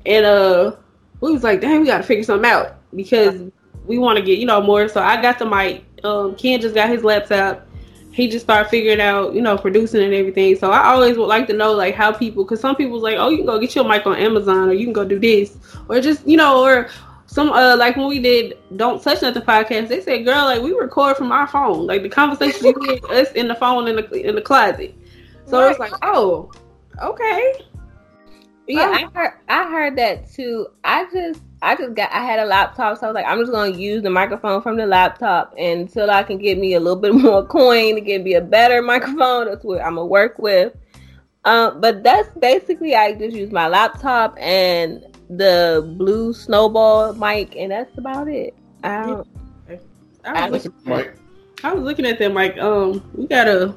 and uh, we was like, dang, we got to figure something out because we want to get you know more. So I got the mic. Um, Ken just got his laptop. He just started figuring out, you know, producing and everything. So I always would like to know like how people, because some people's like, oh, you can go get your mic on Amazon, or you can go do this, or just you know, or some uh like when we did Don't Touch Nothing podcast, they said, girl, like we record from our phone, like the conversation hear us in the phone in the in the closet. So it's like, oh, okay. Yeah, Oh. I heard I heard that too. I just I just got I had a laptop, so I was like, I'm just gonna use the microphone from the laptop until I can get me a little bit more coin to get me a better microphone. That's what I'm gonna work with. Um, but that's basically I just use my laptop and the blue snowball mic, and that's about it. I don't. I was, looking, Mike. I was looking at them like, um, we got a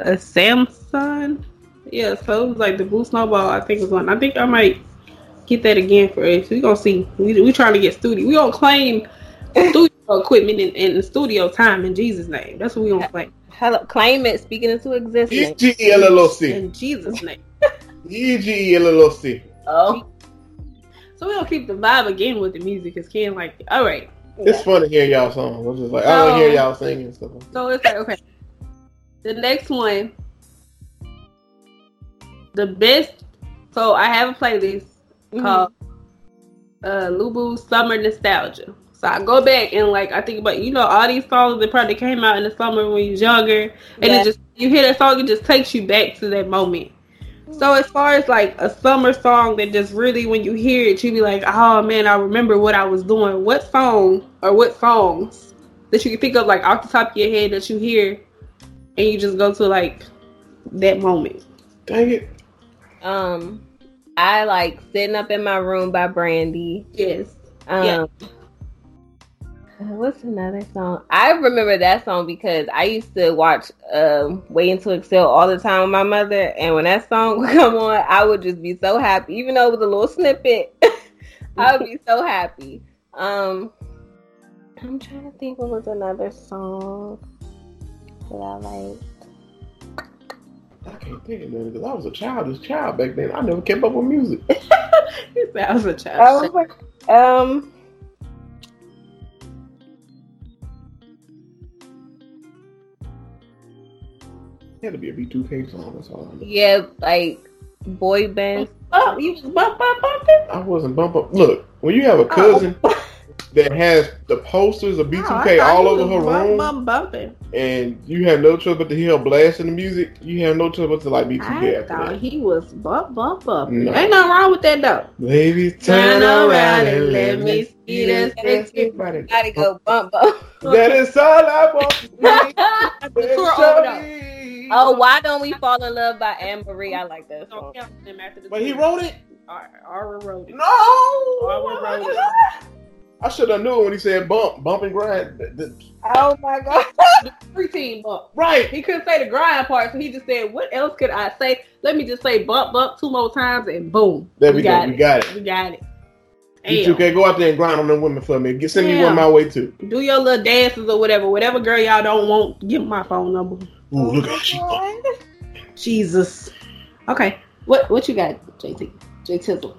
a Samsung. Yeah, so it was like the blue snowball. I think was one. I think I might get that again for us. We gonna see. We we trying to get studio. We gonna claim studio equipment and, and studio time in Jesus' name. That's what we gonna claim Hello, claim it, speaking into existence. E-G-E-L-L-O-C. in Jesus' name. E-G-E-L-L-O-C. Oh, So we gonna keep the vibe again with the music. Cause Ken like, all right. It's fun to hear y'all songs. I'm just like, I don't hear oh. y'all singing and stuff. So it's like okay. The next one, the best. So I have a playlist Mhm. called uh, Lubu Summer Nostalgia. So I go back and like I think about you know all these songs that probably came out in the summer when you was younger, and Yeah. it just you hear that song, it just takes you back to that moment. So as far as like a summer song that just really when you hear it, you be like, oh man, I remember what I was doing. What song or what songs that you can think of like off the top of your head that you hear, and you just go to like that moment. Dang it. Um, I like sitting up in my room by Brandy. Yes. Um, Yeah. What's another song? I remember that song because I used to watch um, Waiting to Exhale all the time with my mother, and when that song would come on, I would just be so happy. Even though it was a little snippet, I would be so happy. Um, I'm trying to think what was another song that I like. I can't think of that because I was a childish child back then. I never kept up with music. He said I was a child. Oh, um, It had to be a B2K song. That's all I know. yeah, like boy bands. Oh, you was bump bump bumping. I wasn't bump up. Look, when you have a cousin that has the posters of Oh, I B2K thought all over her bump, room, bump, bumping. and you have no choice but to hear her blasting the music, you have no choice but to like B2K I after thought that. he was bump bump bumping. No. Ain't nothing wrong with that though. Baby, turn around and let me see that that sexy sexy body. Gotta go bump bump. That is all I want. The tour over though. Shorty. Oh, why don't we fall in love by Ann Marie? I like that song. count them after the But he wrote it. Ar- Ara wrote it. No. Ara wrote it. I should have knew when he said bump, bump and grind. Oh my god. Preteen bump. Right. He couldn't say the grind part, so he just said, "What else could I say? Let me just say bump, bump two more times, and boom, There we, go. got We it. got it. We got it. You two can go out there and grind on them women for me. Get send me one my way too. Do your little dances or whatever. Whatever girl y'all don't want, give my phone number. Ooh, look at she. Jesus. Okay. What what you got, JT? J Tizzle.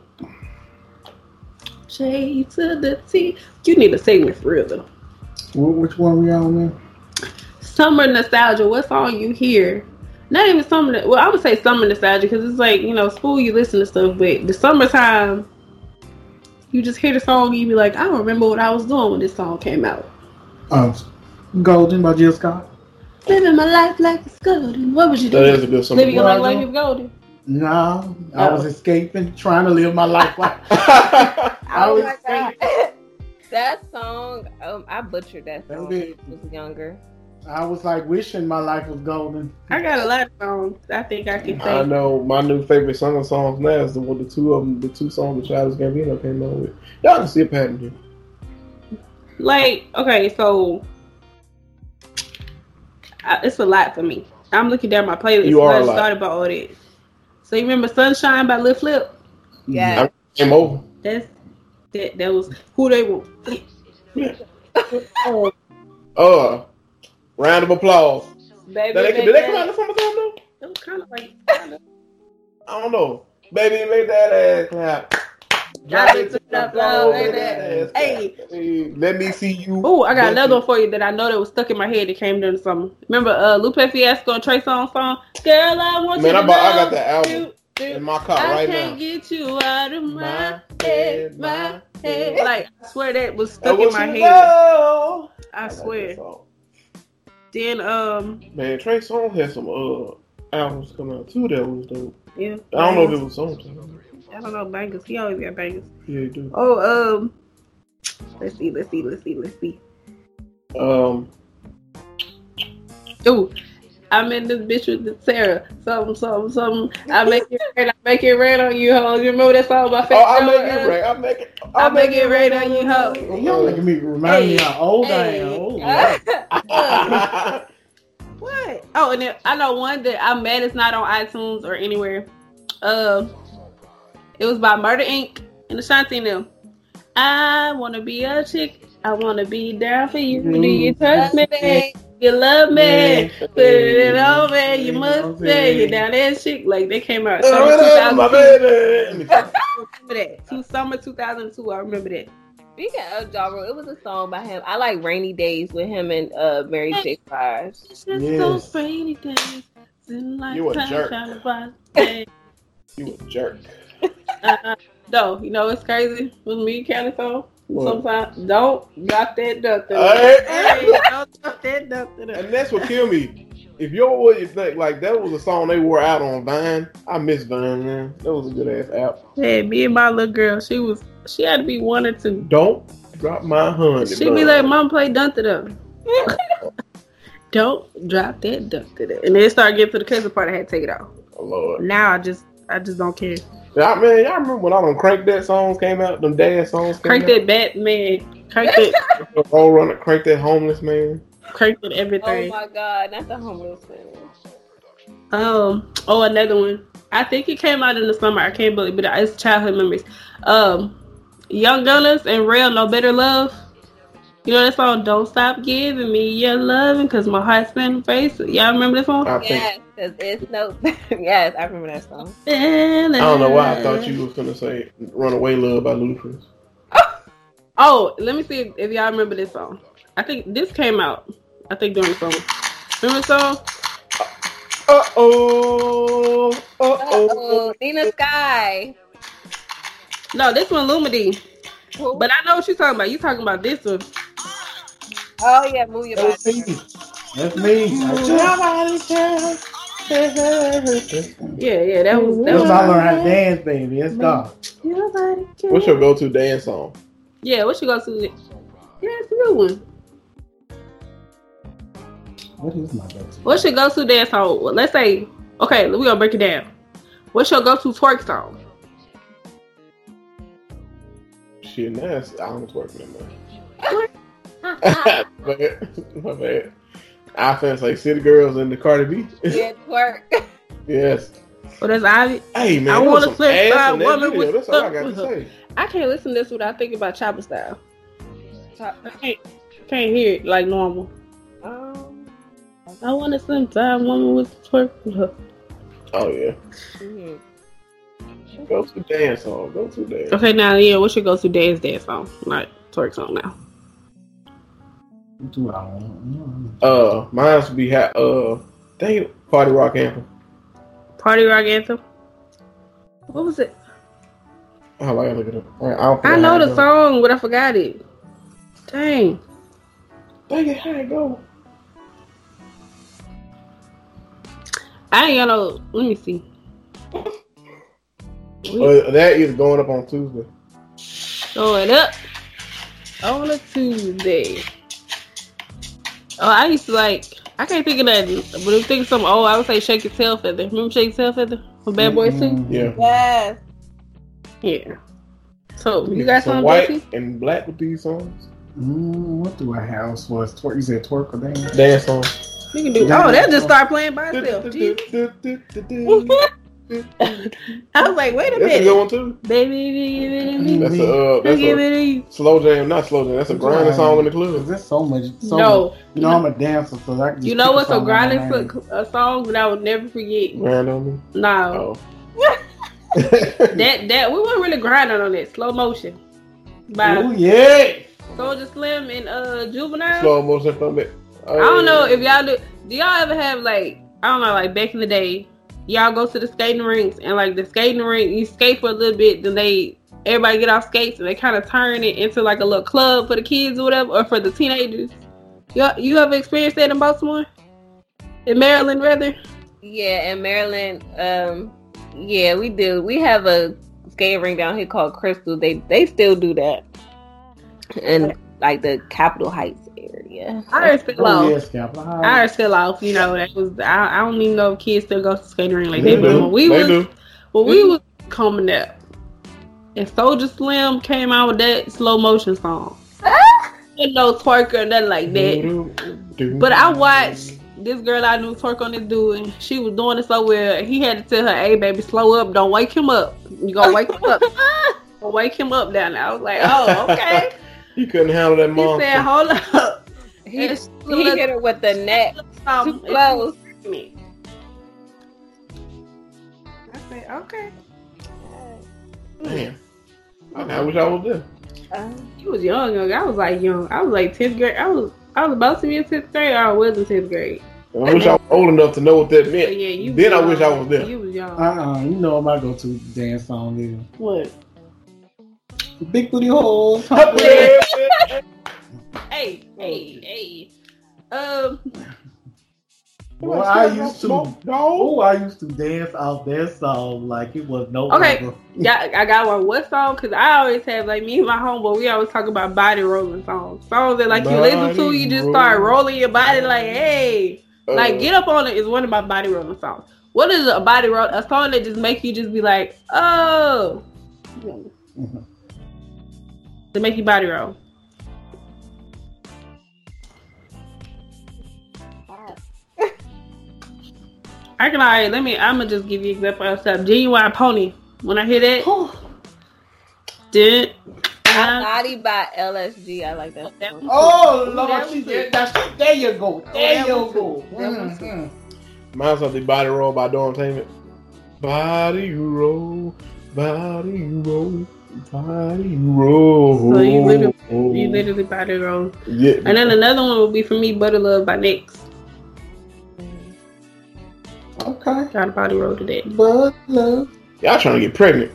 J to the T. You need a segment for real though. Which one we on there? Summer nostalgia. What song you hear? Not even summer. Well, I would say summer nostalgia because it's like you know, school. You listen to stuff, but the summertime, you just hear the song. and You be like, I don't remember what I was doing when this song came out. Um, Golden by Jill Scott. Living my life like it's golden. What would you do? doing? is a good summer. Living your life Well, like it's golden. No, I Oh. was escaping, trying to live my life like. I Oh was my that song, um, I butchered that That song was when. I was younger. I was like wishing my life was golden. I got a lot of songs. I think I can I know my new favorite summer songs now is the one, the two of them, the two songs that Childish Gambino came out with. Y'all can see a pattern here. Like, okay, so I, it's a lot for me. I'm looking down my playlist. You are I a lot. started about all that. So you remember "Sunshine" by Lil Flip? Yeah. Came over. That's that. That was who they were. oh, Uh, round of applause. baby, Did they, make did they come out that- in the summer song though? It was kind of like kind of. I don't know. Baby, make that ass clap. Drop it to the floor, make that ass clap. Hey. Let me see you. Oh, I got another one for you that I know that was stuck in my head that came during the summer. Remember uh Lupe Fiasco and Trey Songz song? Girl, I want Man, you I to bought- I got that album you- in my car I right can't now. get you out of my, My head, my head. Like I swear that was stuck in my head. know. I swear. song. Then um Man, Trey Songz had some uh albums come out too that was dope. yeah. I don't know if it was songtime. I don't know bangers. He always got bangers. Yeah, he do. Oh um let's see, let's see, let's see, let's see. Um, Ooh. I'm in this bitch with the Sarah. Something, something, something. I make it rain. I make it rain on you, hoes. You remember that song by oh, I make it rain. I make it. I make it rain on you, hoes. Y'all making me remind me Hey. how old I Hey. am. Oh, Lord. What? Oh, and then I know one that I'm mad it's not on iTunes or anywhere. Um, it was by Murder Inc. and Ashanti and them. I wanna be a chick. I wanna be down for you. Do you touch me? You love me. Put it on me. You must say you down that chick. Like they came out. Summer my 2002. baby. I remember that. Two summer 2002. I remember that. Speaking of Ja Rule, it was a song by him. I like Rainy Days with him and uh Mary J. Blige. It's just Yes. those rainy days. in You a jerk. You a jerk. Uh, no, you know it's crazy with me counting song. What? Sometimes don't drop that duck. Hey. Hey, don't drop that duck. And that's what killed me. If your what you think like that was a song they wore out on Vine. I miss Vine, man. That was a good ass app. Hey, me and my little girl, she was she had to be one or two. Don't drop my honey. She be like, "Mom, play dun to them." Don't drop that duck to them. And then it started getting to the crazy part. I had to take it off. oh, Lord. Now I just I just don't care. Yeah, man, y'all remember when all them crank that songs came out? Them dad songs Crank out? that Batman. Crank that. Roll runner, crank that homeless man. Crank that everything. Oh my god, not the homeless man. Um. Oh, another one. I think it came out in the summer. I can't believe, but it's childhood memories. Um, Young Gunners and Rell No Better Love. You know that song? Don't stop giving me your loving, cause my heart's been facing. Y'all remember this song? I think. Yes, because it's no. yes, I remember that song. I I don't know why I thought you was gonna say "Runaway Love" by Ludacris. Oh, let me see if, if y'all remember this song. I think this came out. I think during the summer. Remember the song? Uh oh, uh oh. Oh, Nina Sky. No, this one Lumity. But I know what you're talking about. You talking about this one? oh yeah, move your body. That's me. That's me. Yeah, yeah. That was that That's was. how I learned how to dance, baby. Let's go. What's your go-to dance song? Yeah, what you go to? Yeah, it's a good one. What is my go-to? What's your go to dance song? Well, Let's say, okay, we gonna break it down. What's your go to twerk song? shit. Now it's, I don't twerk no more. my bad. My bad. I feel like City Girls and the Cardi B. yeah, twerk. yes. But that's Ivy. Hey man, I wanna some flip ass side in that woman video. with That's all I stuff got to say. I can't listen to this without thinking about Chopper Style. I can't, can't hear it like normal. Um, I want to sometime woman with twerk with her. Oh yeah. mhm. Go to dance song. Go to dance. Okay, now yeah, what's your go-to dance dance song? Not twerk song now. Do I want? Uh, mine would be ha- uh, dang party rock anthem. Party rock anthem. What was it? Oh, I gotta look it up. All right, I, don't I forget know how the go. song, but I forgot it. Dang. Dang it, how it go? I ain't got no. Let me see. Uh, that is going up on Tuesday. Going up on a Tuesday. Oh, I used to like. I can't think of nothing, but if think of something, oh, I would say Shake Your Tail Feather. Remember Shake Your Tail Feather from Bad Boys 2? Mm-mm. Yeah. Yes. Yeah. So, you got some some, white Jesse? and black with these songs. Mm, what do I have? Was twerk? You said twerk or dance? Dance song. You can do. Oh, that just start playing by itself. Jesus. That's I was like, wait a minute. That's a good minute. one too. Baby, give it to me. That's a uh, that's Give a it to you. slow jam, not slow jam. That's a grinding song in the Cause club. there's so much. So No. much- you know I'm a dancer, so I can just You know pick what's a song on my grinding hand. foot a song that I would never forget? Grind on me. No. Oh. That that we weren't really grinding on that. Slow motion. By Ooh, yeah. Soulja Slim and uh Juvenile. slow motion from it. I don't know if y'all do do y'all ever have like I don't know, like back in the day, y'all go to the skating rinks and like the skating rink, you skate for a little bit, then they everybody get off skates and they kind of turn it into like a little club for the kids or whatever, or for the teenagers. You you ever experienced that in Baltimore? In Maryland, rather? Yeah, in Maryland, um, yeah, we do. We have a skating rink down here called Crystal. They they still do that, and like the Capitol Heights area. Ours fell Oh off. yeah, Scalpel. Ours fell off. You know that was I, I don't even know if kids still go to skating rink like They they do. do. When we they was do. when we was coming up, and Soulja Slim came out with that slow motion song. Ain't no twerk or nothing like that. But I watched this girl I knew twerk on this dude, and she was doing it so well. He had to tell her, "Hey, baby, slow up. Don't wake him up. You gonna wake him up. Don't wake him up down there." I was like, "Oh, okay." You couldn't handle that he said, "Hold up." He, And he hit her with the neck Um, too close. me. I said, okay. Damn. I, I wish I was there. Uh, You was young, young. I was like young. I was like tenth grade. I was I was about to be in tenth grade, or I was in tenth grade. I wish I was old enough to know what that meant. yeah, you. Then I was wish I was there. You was young. Uh-uh, you know my go-to dance song is what? Big Booty Hole. Hey, hey, hey. Um, Boy, I used to. No. Oh, I used to dance out that song like it was no Okay. other. yeah, I got one. What song? Because I always have like me and my homeboy. We always talk about body rolling songs. Songs that like you listen to, you just start rolling your body like, hey. Like Uh, Get Up On It is one of my body rolling songs. What is a body roll? A song that just make you just be like, oh. to make you body roll. I can alright, let me I'm gonna just give you an example of stuff. Ginuwine pony. When I hear that, did Body by LSG. I like that. song. Oh Lord, That she did. That's, there you go. There that you go. it. That was it. Mhm. Mine's something body roll by Dawn Tainment. Body roll, body roll, body roll. So you literally, you literally body roll. yeah. And then another one would be for me, Butter Love by Next. Okay. Got a body roll to that. But love. Y'all trying to get pregnant.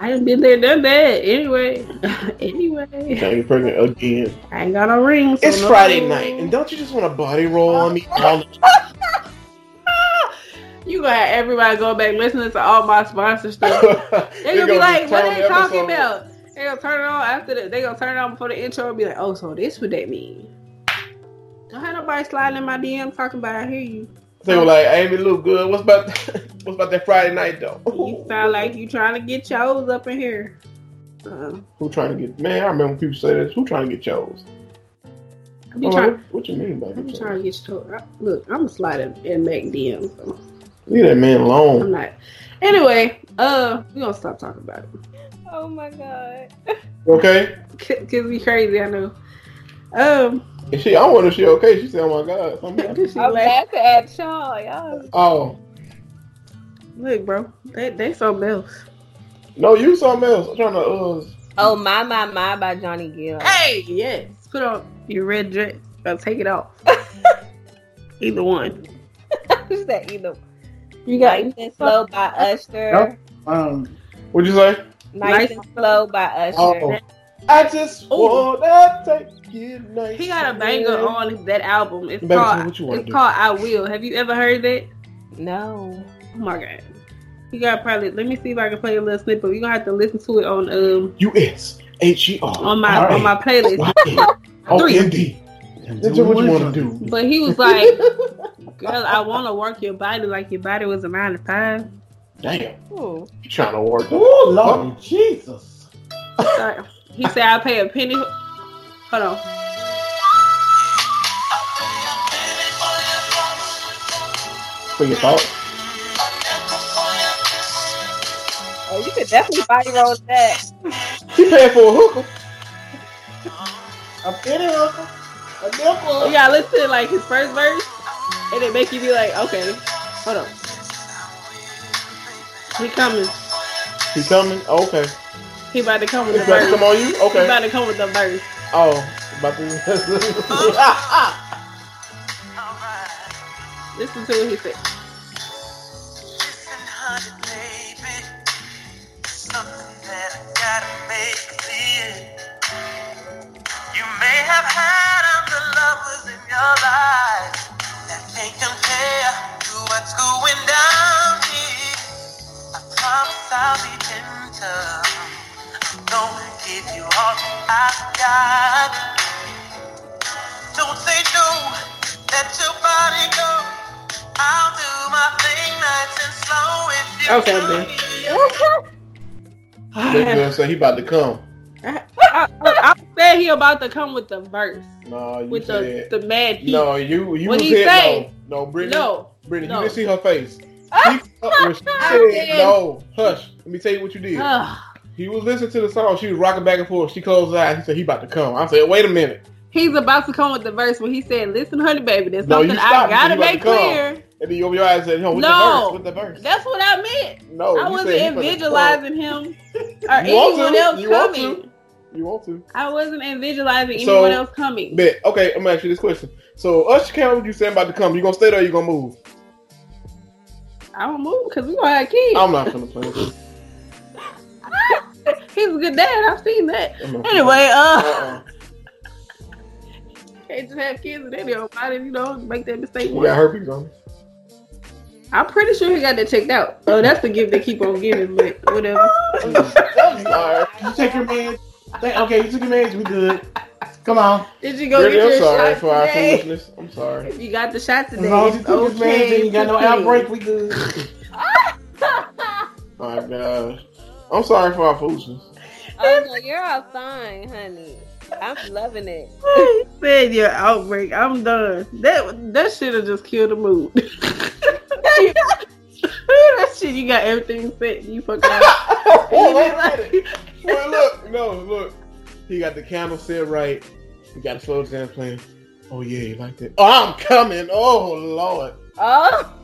I ain't been there, done that. Anyway, anyway, Trying to get pregnant again. I ain't got no rings. so It's no- Friday night, and don't you just want a body roll on me? all the- You gonna have everybody go back listening to all my sponsor stuff. They They gonna be like, what are they talking about? They gonna turn it on after the, they gonna turn it on before the intro and be like, oh, so this what that mean? Don't have nobody sliding in my DM talking about. I hear you. They were like, Amy, look good. What's about what's about that Friday night though? You sound like you trying to get yours up in here. Uh, Who trying to get? Man, I remember people say this. Who trying to get chose? I be I'm trying. like, what, what you mean by I'm trying to get you. To, look, I'm a slider and make DMs. So Leave that man alone. I'm not. Anyway, uh, we gonna stop talking about it. Oh my god. Okay. Cause we crazy, I know. Um, And she, I wonder if she okay. She said, "Oh my god." I'm- cause she I'm laugh- laughing at y'all. Y'all. oh look, bro, they they something else. no, you something else. I'm trying to. Uh, Oh my my my by Johnny Gill. Hey, yes, put on your red dress. Or take it off. Either one. Who's that either? You got Nice and slow by Usher. Um, what'd you say? Nice, Nice. and slow by Usher. Oh, I just Ooh. wanna take you nice. He got a banger slow. on that album. It's Baby, called what you it's do? called I Will. Have you ever heard that? No. Oh my god. You got probably let me see if I can play a little snippet. You're gonna have to listen to it on um U S H E R on my on my playlist. Y A O N D. That's what you want to do. But he was like, Girl, I wanna work your body like your body was a nine to five. Damn, Ooh. you trying to work? oh Lord Jesus! Sorry. He said I'll pay a penny. Hold on. For your thoughts? Oh, you could definitely body roll that. He paying for a hooker. A penny hooker, a You nipple. gotta listen to like his first verse and it make you be like, okay, hold on. He coming. He coming? Okay. He about to come with It's the about to verse. come on you? Okay. He about to come with the verse. Oh, about to. Listen to what he said. Listen, honey, baby. Something that I gotta make clear. You may have had other lovers in your life that can't compare to what's going down here. I promise I'll be gentle. I'm gonna give you all I got. Don't say no. Let your body go. I'll do my thing nice and slow if you Okay, do man. This girl say he about to come. I, I, I said he about to come with the verse. No, you With said. the, the mad heat. no, you you What was he hit. say? No, no, Brittany. No. Brittany, no. you didn't see her face. She, when she said, no, hush. Let me tell you what you did. He was listening to the song. She was rocking back and forth. She closed her eyes. He said, he about to come. I said, wait a minute. He's about to come with the verse when he said, "Listen, honey, baby, there's No, something I gotta make clear." And then you open your eyes and said, no, with No. the verse. With the verse. That's what I meant. No, I wasn't said he about to visualizing him or want anyone to. else You want coming. come. You want to. I wasn't visualizing So- anyone else coming. Bet. Okay, I'm gonna ask you this question. So, Usher Campbell, you said about to come. You gonna stay there or you gonna move? I don't move because we gonna have kids. I'm not gonna play with you. He's a good dad. I've seen that. Anyway, uh, Uh-uh. can't just have kids and then nobody, you know, make that mistake. You got herpes on. I'm pretty sure he got that checked out. Oh, that's the gift they keep on giving, but whatever. I'm sorry. You take your man. Okay, you took your man. We good. Come on. Did you go Brittany, get I'm sorry shot for our foolishness. I'm sorry. If you got the shot As today, long as you took his man, okay. then you got no to outbreak. We good. My gosh. I'm sorry for our foolishness. Oh no, you're all fine, honey. I'm loving it. He said your outbreak. I'm done. That that should have just killed the mood. that shit, you got everything set. You fucking. out. Wait, wait a minute. Wait, look, no, look. He got the candle set right. He got the slow jam playing. Oh yeah, you like that? Oh, I'm coming. Oh lord. Oh,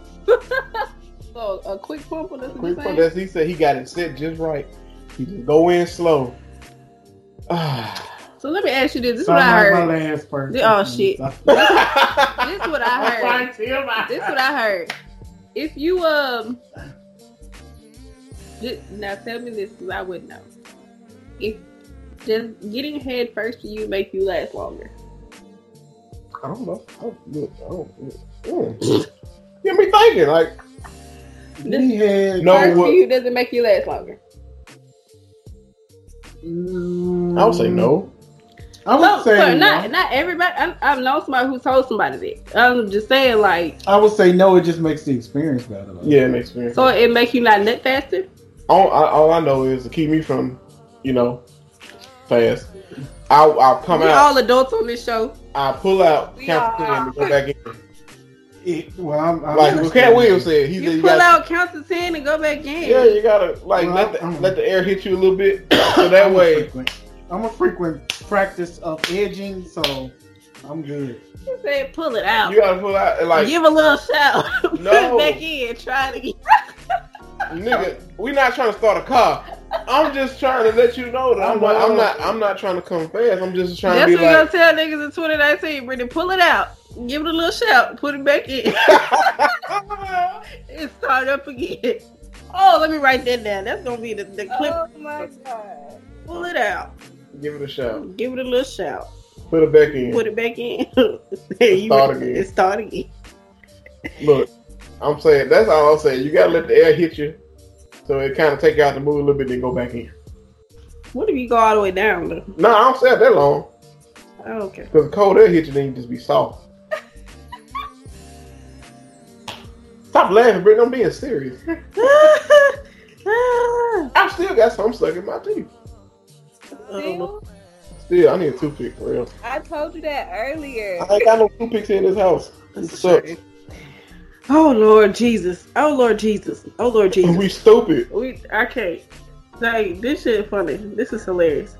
So oh, a quick pump on this. Quick point. That's he said he got it set just right. He just go in slow. So let me ask you this. This is what I like my heard. last person. Oh, shit. This is what I heard. This is what I heard. If you um, ju- now tell me this because I wouldn't know. If just getting head first for you make you last longer. I don't know. Oh, look. Oh, look. Mm. Get me thinking. Like, He had. No, first what- you doesn't make you last longer. Mm, I would say no. I would So, say so no. not not everybody. I, I've known somebody who told somebody that. I'm just saying, like, I would say no. It just makes the experience better. Though. Yeah, it makes sense. so it make you not nut faster. all, I, all I know is to keep me from you know, fast. I'll, I'll come we out. all adults on this show. I pull out, We count to ten, are. and go back in. It, well, I'm, I'm Like Katt Williams said, he You said you pull gotta, out, count to ten, and go back in. yeah, you gotta like Well, let the I'm- let the air hit you a little bit, so that I'm a way. frequent- I'm a frequent practice of edging, so I'm good. You said pull it out. You gotta pull out and like, Give a little shout. Put No. it back in. Try it again. nigga, we not trying to start a car. I'm just trying to let you know that I'm not, I'm not, I'm not trying to come fast. I'm just trying to That's to what be you like, gonna tell niggas in 2019. Brittany, pull it out. Give it a little shout. Put it back in. and start up again. Oh, let me write that down. That's gonna be the, the oh clip. Oh my god. Pull it out. give it a shout. Give it a little shout. Put it back in. Put it back in. There you Start go. again. And Start again. Look, I'm saying that's all I'm saying. You gotta let the air hit you, so it kind of take you out the mood a little bit, then go back in. What if you go all the way down though? No, I don't say that long Oh, okay. because the cold air hit you, then you just be soft. Stop laughing, Brittany. I'm being serious. I still got some stuck in my teeth. Still? Still, I need a toothpick for real. I told you that earlier. I ain't got no toothpicks in this house. It sucks. oh Lord Jesus. Oh Lord Jesus. Oh Lord Jesus. We stupid. We I can't. Like this shit funny. This is hilarious.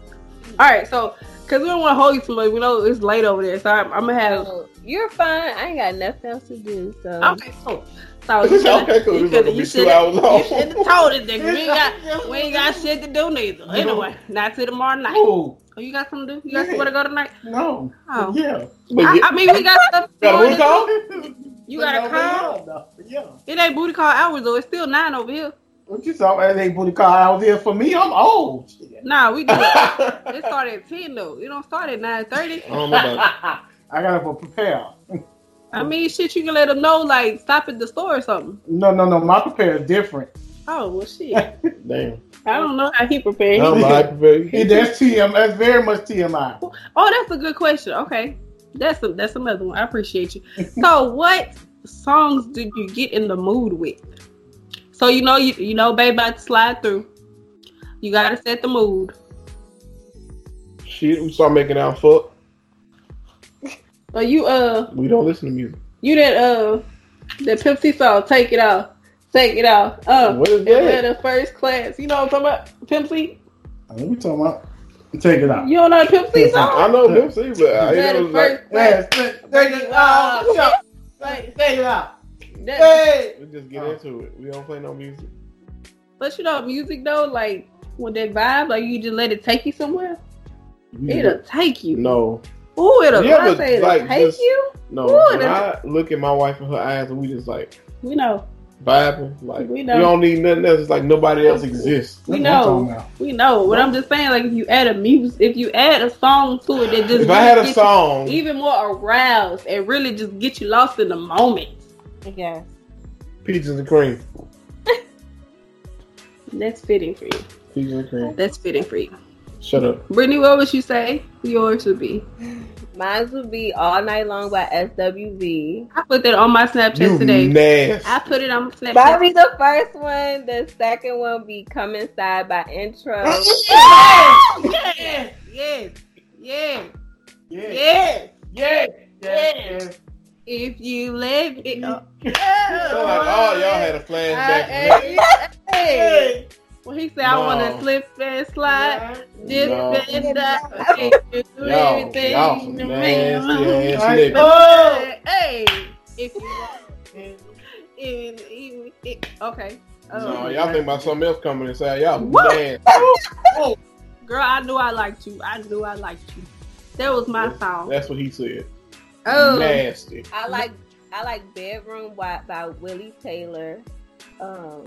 All right, so because we don't want to hold you too much, we know it's late over there, so I'm, I'm gonna have. Oh, you're fine. I ain't got nothing else to do. So Okay, so so you should Okay, cool. you This gonna should be you two should hours long. have told it nigga. We ain't got we ain't got shit to do neither. Anyway, not till tomorrow night. Oh Oh, you got something to do? You got somewhere to go tonight? no! Oh. Yeah, But I, yeah, I mean, we got stuff. got a going booty to do. call? You got a call? Yeah. It ain't booty call hours though. It's still nine over here. What you saw? That ain't booty call out here for me. I'm old. Nah, we do it. Started at ten though. It don't start at nine thirty. don't know about I gotta prepare. I mean, shit, you can let them know, like, stop at the store or something. No, no, no. My prepare is different. Oh, well, shit. Damn. I don't know how he prepared. I'm He- like, baby. That's TM. That's very much TMI. oh, that's a good question. Okay. That's a, that's another one. I appreciate you. So, what songs did you get in the mood with? So, you know, you, you know, babe, about to slide through. You got to set the mood. Shit, we start making out fuck. So, you, uh, We don't listen to music. you that, uh, that Pimp C song, Take It Off. Take It Off. Uh, What is Atlanta that? first class. You know what I'm talking about? Pimp C? What we talking about? Take it out. You don't know the Pimp C I song? I know Pimp C, but I Atlanta know it's like, first class. Take it out. Yeah. Like, Take it out. Hey. we just get into it. We don't play no music. But you know, music though, like with that vibe, like you just let it take you somewhere. It'll take you. No, Ooh, it'll, Yeah, I but, say it'll like, take just- you. no. Ooh, when I look at my wife in her eyes and we just like We know, vibing, like We know. we, don't need nothing else. It's like nobody else exists. we That's know, we know. But I'm just saying, like if you add a music, if you add a song to it, that just If I had a song, even more aroused and really just get you lost in the moment. Yes. peaches and cream, That's fitting for you. peaches and cream. That's fitting for you. Shut up. Brittany, what would you say yours would be? Mine would be All Night Long by SWV. I put that on my Snapchat You today. nasty. I put it on my Snapchat. That'd be the first one. The second one be Come Inside by Intro. Yes, yes, yes, Yeah. yes. Yeah. Yeah. If you let me, So like, oh, y'all had a flashback. Hey, hey. He said, I want to slip and slide. This No. and that. Hey, do Y'all, everything y'all to me. ass Right. Oh. Hey, if you want. Even, even, it- okay. No, Um, y'all think about something else coming inside. Y'all What? nasty. girl, I knew I liked you. I knew I liked you. That was my song. That's what he said. Oh, Nasty. I like I like Bedroom by, by Willie Taylor. Um,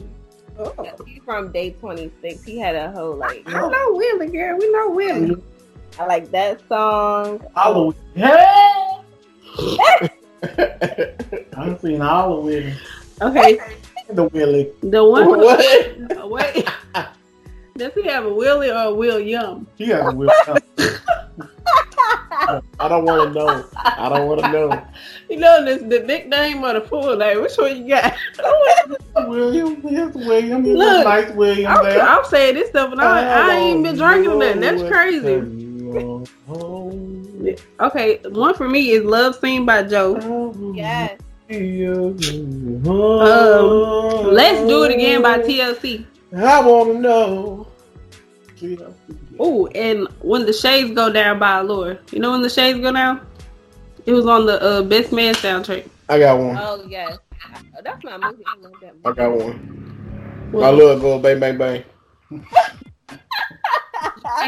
Oh. he's from Day 26. He had a whole like I know Willie, girl. We know Willie. I like that song. Halloween. Hey. I'm seeing all of Willie. Okay, The Willie. the one. what? Wait, does he have a Willie or a William? He has a Willie. I don't want to know. I don't want to know. You know this the nickname or the full name? Which one you got? William, here's William. Here's Look, nice William I'm, there. I'm saying this stuff, and I, I ain't been drinking nothing. That's crazy. Okay, one for me is "Love Scene" by Joe. Yes. Um, Let's do it again by TLC. I want to know. Oh, and when the shades go down by Allure. You know when the shades go down? It was on the uh, Best Man soundtrack. I got one. Oh yes. Oh, that's my movie. I love that I got one. I love go bang bang bang.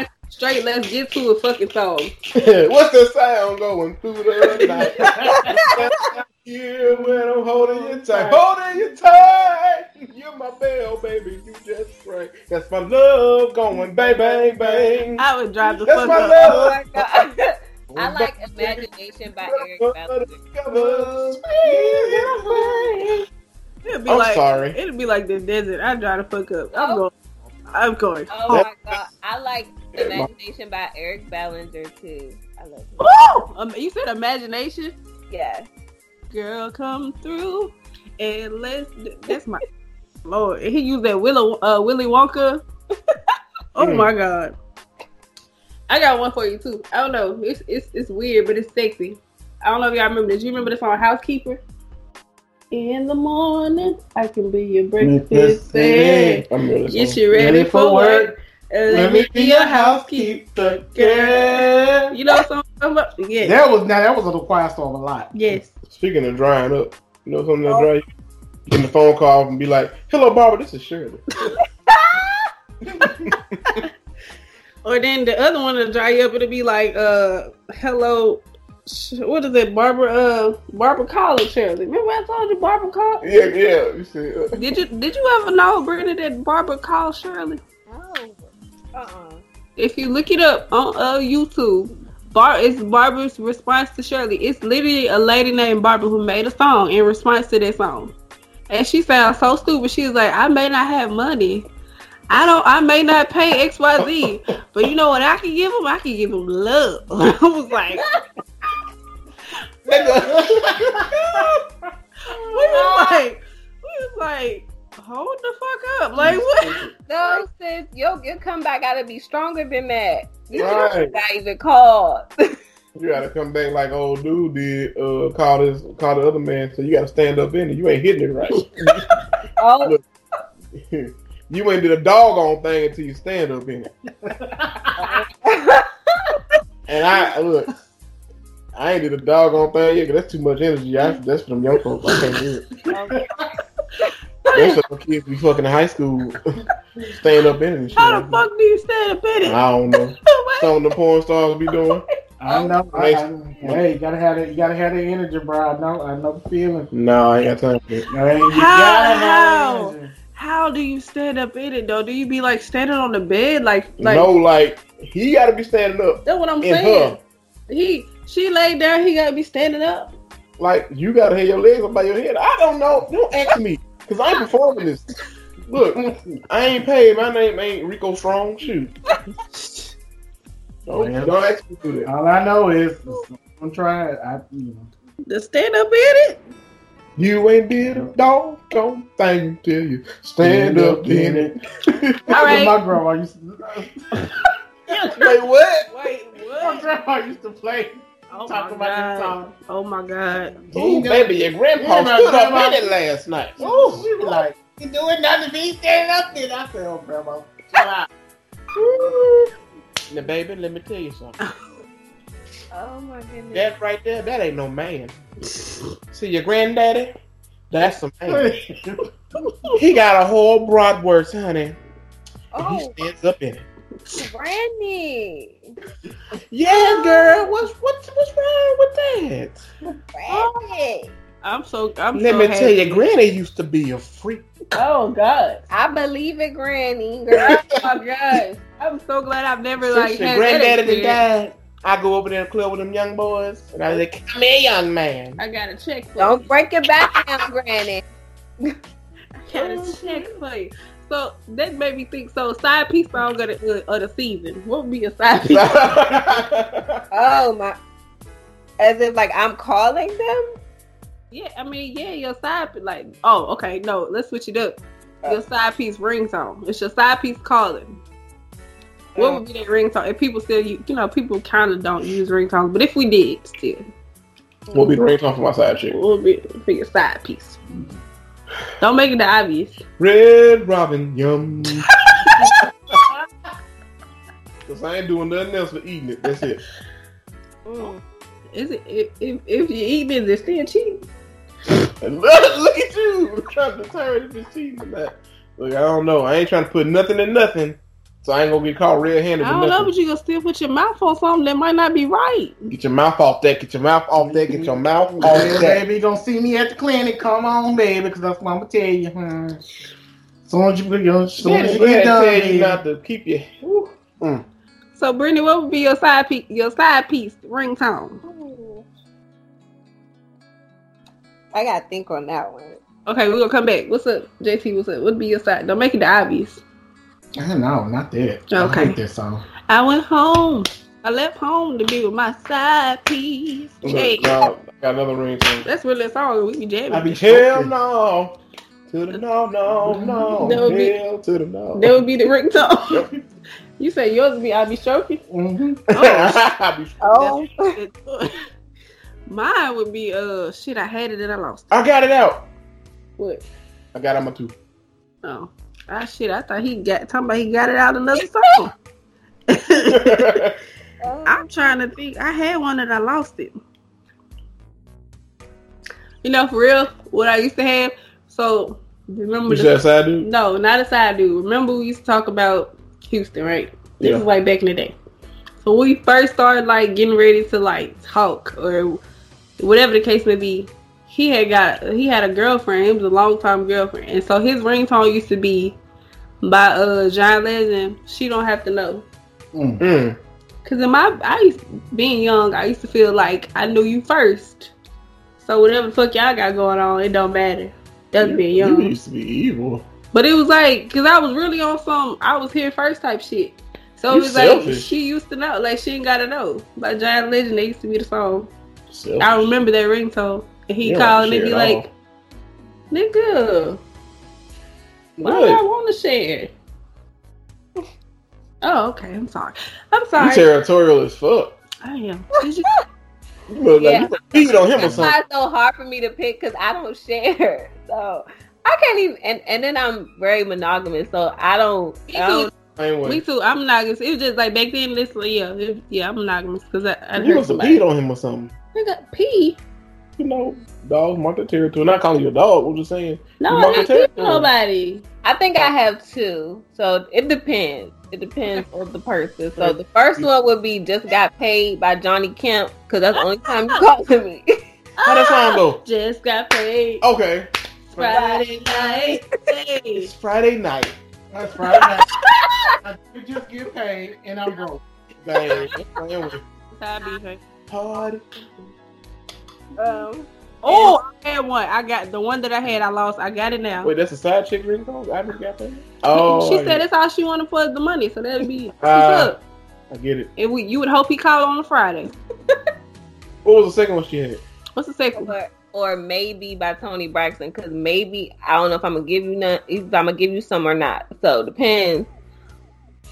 Straight, let's get to a fucking song. What's the sound going through the night? Yeah, when I'm holding you tight, holding you tight. You're my bell, baby. You just right. That's my love going bang bang bang. I would drive the That's fuck my up. Oh my god. I like Imagination by Eric Bellinger. It'd be I'm like, sorry. It'd be like the desert. I'd drive the fuck up. I'm oh, going. I'm going. Oh my god. I like Imagination by Eric Bellinger too. I love him. Woo! Um, you said imagination. Yeah. Girl, come through and let's. That's my lord. He used that Willow, uh, Willy Wonka. oh Mm. my god. I got one for you too. I don't know. It's it's it's weird, but it's sexy. I don't know if y'all remember this. You remember the song Housekeeper? In the morning, I can be your breakfast Breakfast bed. Get you ready, Ready for for work. work. And let me be your housekeeper. girl. You know what I'm about? Yeah. That was now that was a quiet storm a lot. Yes. Speaking of drying up, you know something that dry you? Get the phone call and be like, "Hello, Barbara. This is Shirley." Or then the other one to dry you up, it'll be like, uh, hello, sh- what is it, Barbara, uh, Barbara Collins, Shirley. Remember I told you Barbara called? yeah, yeah. You see, uh, Did you did you ever know, Brittany, that Barbara called Shirley? Oh. Uh-uh. If you look it up on uh, YouTube, Bar it's Barbara's response to Shirley. It's literally a lady named Barbara who made a song in response to that song. And she sounds so stupid. She was like, I may not have money. I don't I may not pay XYZ. but you know what I can give them? I can give them love. I was like, we was like, we was like, hold the fuck up. Like what? No, sis, your, your comeback gotta be stronger than that. You Right. not even called. you gotta come back like old dude did. Uh, call this, call the other man. So you gotta stand up in it. You ain't hitting it right. oh, you ain't did a doggone thing until you stand up in it. And I look, I ain't did a doggone thing yet. Cause that's too much energy. I, that's for them young folks. I can't do it. That's for them kids be fucking in high school, stand up in it. How the fuck do you stand up in it? I don't know. Some of the porn stars be doing. I know. I, I, hey, you gotta have that. You gotta have that energy, bro. I know. I know the feeling. No, I ain't got time for it. Hey, you How- gotta how? How do you stand up in it though? Do you be like standing on the bed, like like? no, like he got to be standing up. That's what I'm in saying. her. He she laid down. He gotta be standing up. Like you got to have your legs up by your head. I don't know. Don't ask me because I'm performing this. Look, I ain't paid. My name ain't Rico Strong. Shoot. Don't, Well. don't ask me to do that. All I know is I'm trying. I, you know. The stand up in it. You ain't did a doggone thing till you stand up in it. All right. My grandma used to. Wait, what? Wait, what? My grandma used to play. Oh talk my about this god. song. Oh my god. Ooh, baby, your grandpa Yeah, stood up grandma- in it last night. Oh, she was like, "You doing nothing? Be standing up there." I said, "Oh, grandma, chill out." Now, baby, let me tell you something. oh my goodness. That right there, that ain't no man. See your granddaddy? That's a man. He got a whole broadwurst, honey. And Oh, he stands up in it. Granny. Yeah, girl. What's what's what's wrong with that? Granny. I'm so I'm Let so me happy. tell you, Granny used to be a freak. Oh god. I believe it, Granny. Girl. Oh my god. I'm so glad I've never Since like your had granddaddy that done died, I go over there and club with them young boys, and I like, come here, young man. I got a check for Don't break it back down, Granny. I got a oh, check for you. So that made me think. So side piece song of the uh, of the season. What would be a side piece? Oh my! As if like I'm calling them. yeah, I mean, yeah, your side. Like, oh, okay, no, let's switch it up. Your side piece ringtone. It's your side piece calling. What would be that ringtone? If people still, you, you know, people kind of don't use ringtones, but if we did, still, What would be the ringtone for my side chick? what would be for your side piece? Don't make it the obvious. Red Robin, yum. Cause I ain't doing nothing else but eating it. That's it. Mm. Is it if if, if you eat it, it's still cheap? And look, look at you trying to determine if it's cheating or not. Look, I don't know. I ain't trying to put nothing in nothing, so I ain't gonna get caught red-handed. I don't know, but you gonna still put your mouth on something that might not be right. Get your mouth off that. Get your mouth off that. Get your mouth off that. baby, you gonna see me at the clinic. Come on, baby, because that's what I'm gonna tell you. Hmm. Soon as you, you know, soon Man, as you they get done, tell you baby. not to keep your. Mm. So, Brittany, what would be your side piece? Your side piece ringtone? I gotta think on that one. Okay, we're gonna come back. What's up, JT? What's up? What would be your side? Don't make it the obvious. I don't know, not that. Okay. I hate that song. I went home. I left home to be with my side piece. Look, Hey, no, got another ringtone. that's really a song. We be jamming. I be Hell choking. no. To the no, no, no. That would be- Hell to the no. that would be the ringtone. you say yours would be I be stroking. Mhm. I be- Oh, Mine would be uh shit. I had it and I lost. it. I got it out. What? I got it on my two. Oh, ah shit. I thought he got talking about he got it out another song. I'm trying to think. I had one that I lost it. You know, for real, what I used to have. So remember you the said side dude? No, not a side dude. Remember we used to talk about Houston, right? This Yeah. is like back in the day. So when we first started like getting ready to like talk or whatever the case may be, he had got he had a girlfriend. It was a long time girlfriend, and so his ringtone used to be by uh John Legend. She don't have to know. Mm. Mm. Cause in my I used being young, I used to feel like I knew you first. So whatever the fuck y'all got going on, it don't matter. That's being You young. used to be evil. But it was like, cause I was really on some, I was here first type shit. So You it was like she used to know, like she ain't gotta know. By John Legend, they used to be the song. Selfish. I remember that ringtone, and he called and be like, "Nigga, why do I want to share?" Oh, okay. I'm sorry. I'm sorry. You sorry. territorial as fuck. I am. Did you? You look Yeah. like you beat on him or that's why something. it's so hard for me to pick because I don't share. So I can't even. And, and then I'm very monogamous, so I don't. Me I don't Same. Me too. I'm monogamous. It was just like back then. This, yeah, it, yeah, I'm monogamous because I, I You heard must have somebody. beat on him or something. Nigga, pee. You know, dogs mark their territory. Not calling you a dog. I'm just saying. No, I'm mark not your nobody. I think I have two. So it depends. It depends on the person. So the first one would be "Just Got Paid" by Johnny Kemp because that's the only time you call to me. How that song go? Just got paid Okay. Friday night. Hey. It's Friday night. That's Friday night. I did just get paid, and I'm broke. Dang. Playing with Side party. Um, Oh, I had one. I got the one that I had. I lost. I got it now. Wait, that's a side chick ringtone? I just got that? Oh. she I said get it. that's all she wanted for the money, so that'd be what's up. I get it. And we, you would hope he called on a Friday. What was the second one she had? What's the second one? or, or maybe by Toni Braxton because maybe I don't know if I'm gonna give you none. If I'm gonna give you some or not. So depends.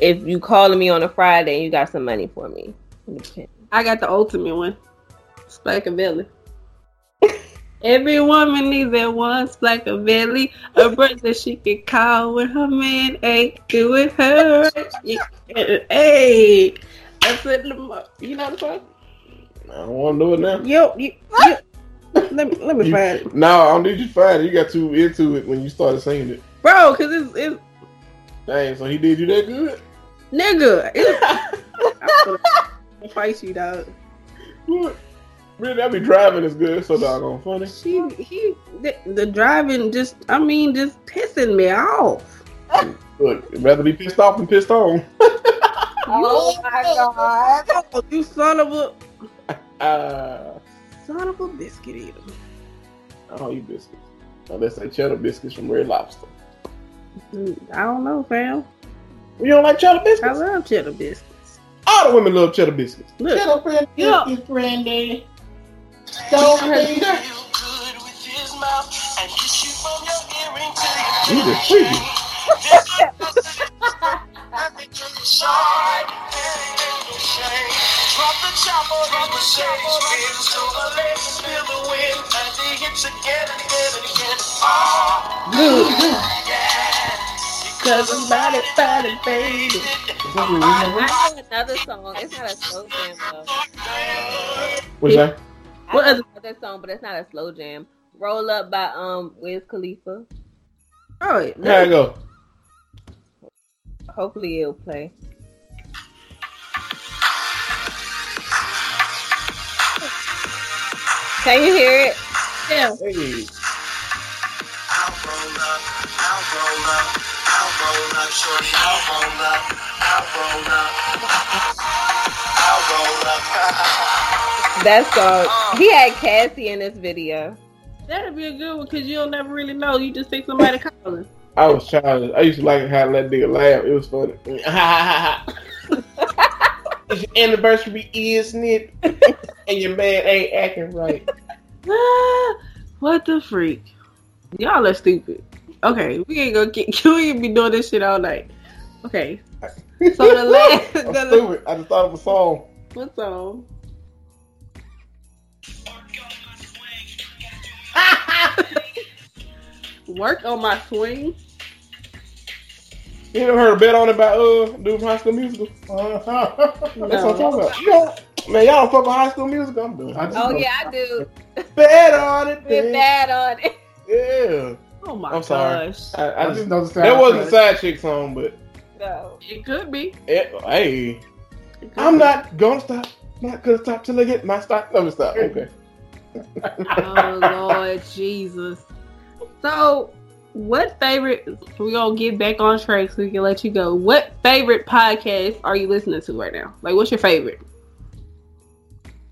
If you calling me on a Friday and you got some money for me. Depends. I got the ultimate one. Splackavelli. Every woman needs that one Splackavelli, a belly, bird that she can call when her man ain't doing her. Hey, that's it. You know the song? I don't want to do it now. Yo, you, you, let me let me You- find it, No, I don't need you to find it. You got too into it when you started singing it. bro. Cause it's, it's Dang, so he did you that good? nigga. I'm gonna fight you, dog. What? Really, I be driving is good, so doggone funny. She he the, the driving just I mean just pissing me off. Look, rather be pissed off than pissed on. Oh my god. You son of a Uh, son of a biscuit eater. I don't eat biscuits. That's like cheddar biscuits from Red Lobster. Mm, I don't know, fam. You don't like cheddar biscuits? I love cheddar biscuits. All the women love cheddar biscuits. Look, Cheddar friend, Yeah. biscuit friendly. Don't Don't feel be good with his mouth and kiss you from your earring to your You just freaky. Drop the chopper on the shades, spin to the left, feel the wind as he hits again and again and again. Ah, oh, yeah. Cause I'm body, body, baby. I know another song. It's not a slow jam though. What's that? I What know other- another song, but it's not a slow jam. Roll up by um Wiz Khalifa. Oh, yeah. How it go? Hopefully it'll play. Can you hear it? yeah. Hey, I'll roll up, I'll roll up, I'll roll up, shorty, I'll roll up, I'll roll up, I'll roll up. That song. Uh, he had Cassie in this video. That'd be a good one because you'll never really know. You just think somebody calling. I was childish. I used to like how that nigga laugh. It was funny. it's your anniversary, isn't it? and your man ain't acting right. what the freak? Y'all are stupid. Okay, we ain't gonna get. We ain't be doing this shit all night. Okay, So the last- I'm the- stupid. I just thought of a song. what song? Work on my swing. You ever heard a bet on it by uh dude from High School Musical? That's what I'm talking about. You don't, man, y'all don't fuck with High School Musical. I'm doing. Oh know- yeah, I do. Bet on it, We're man. bad on it. Yeah. Oh my I'm sorry. gosh, I, I I just just know the that wasn't a side chick song, but No. it could be. it, hey, It could I'm be. not gonna stop. Not gonna stop till I get my stop. Let me stop. Okay. Oh Lord Jesus. So, what favorite? we're gonna get back on track so we can let you go. What favorite podcast are you listening to right now? Like, what's your favorite?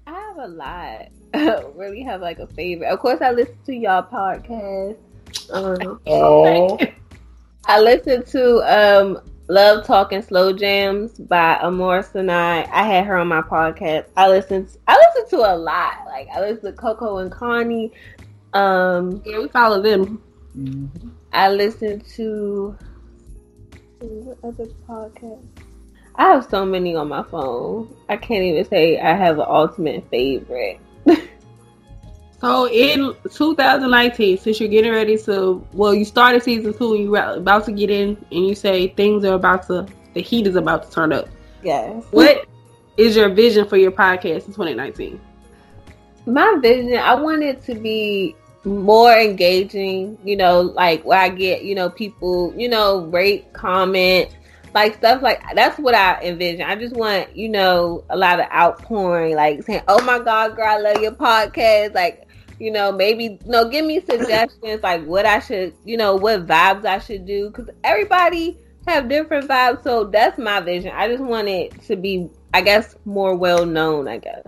I have a lot. I don't really have like a favorite. Of course, I listen to y'all podcast. Um, Oh, I listen to um Love Talking Slow Jams by Amor Sinai. I had her on my podcast. I listen I listen to a lot. Like I listen to Coco and Connie. Um Yeah, we follow them. Mhm. I listen to what other podcast? I have so many on my phone. I can't even say I have an ultimate favorite. So in 2019, since you're getting ready to, well, you started season two and you're about to get in, and you say things are about to, the heat is about to turn up. Yes. What is your vision for your podcast in 2019? my vision i want it to be more engaging you know like where i get you know people you know rate comment like stuff like that's what i envision i just want you know a lot of outpouring like saying oh my god girl i love your podcast like you know maybe you know give me suggestions like what i should you know what vibes i should do because everybody have different vibes so that's my vision i just want it to be i guess more well known i guess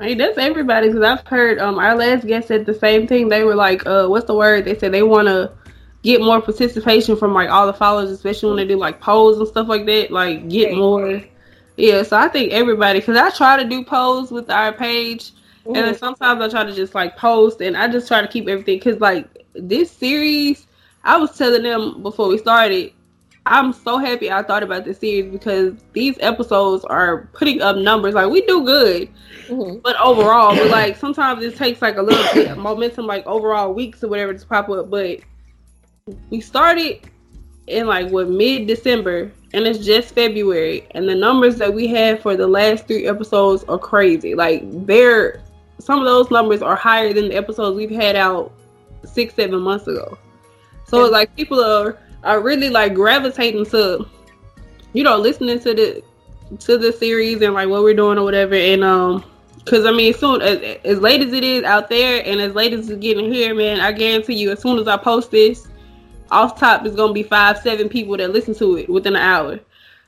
I mean, that's everybody because I've heard um our last guest said the same thing. They were like, uh, what's the word? They said they want to get more participation from like all the followers, especially when they do like polls and stuff like that. Like get more. Yeah, so I think everybody because I try to do polls with our page, and then sometimes I try to just like post, and I just try to keep everything because like this series, I was telling them before we started. I'm so happy I thought about this series because these episodes are putting up numbers. Like we do good, Mhm. but overall, but like sometimes it takes like a little bit of momentum, like overall weeks or whatever to pop up. But we started in like what mid December, and it's just February, and the numbers that we had for the last three episodes are crazy. Like they're some of those numbers are higher than the episodes we've had out six, seven months ago. So it's like people are are really like gravitating to, you know, listening to the to the series and like what we're doing or whatever. And um, because I mean, soon as, as late as it is out there, and as late as it's getting here, man, I guarantee you, as soon as I post this, off top is gonna be five, seven people that listen to it within an hour.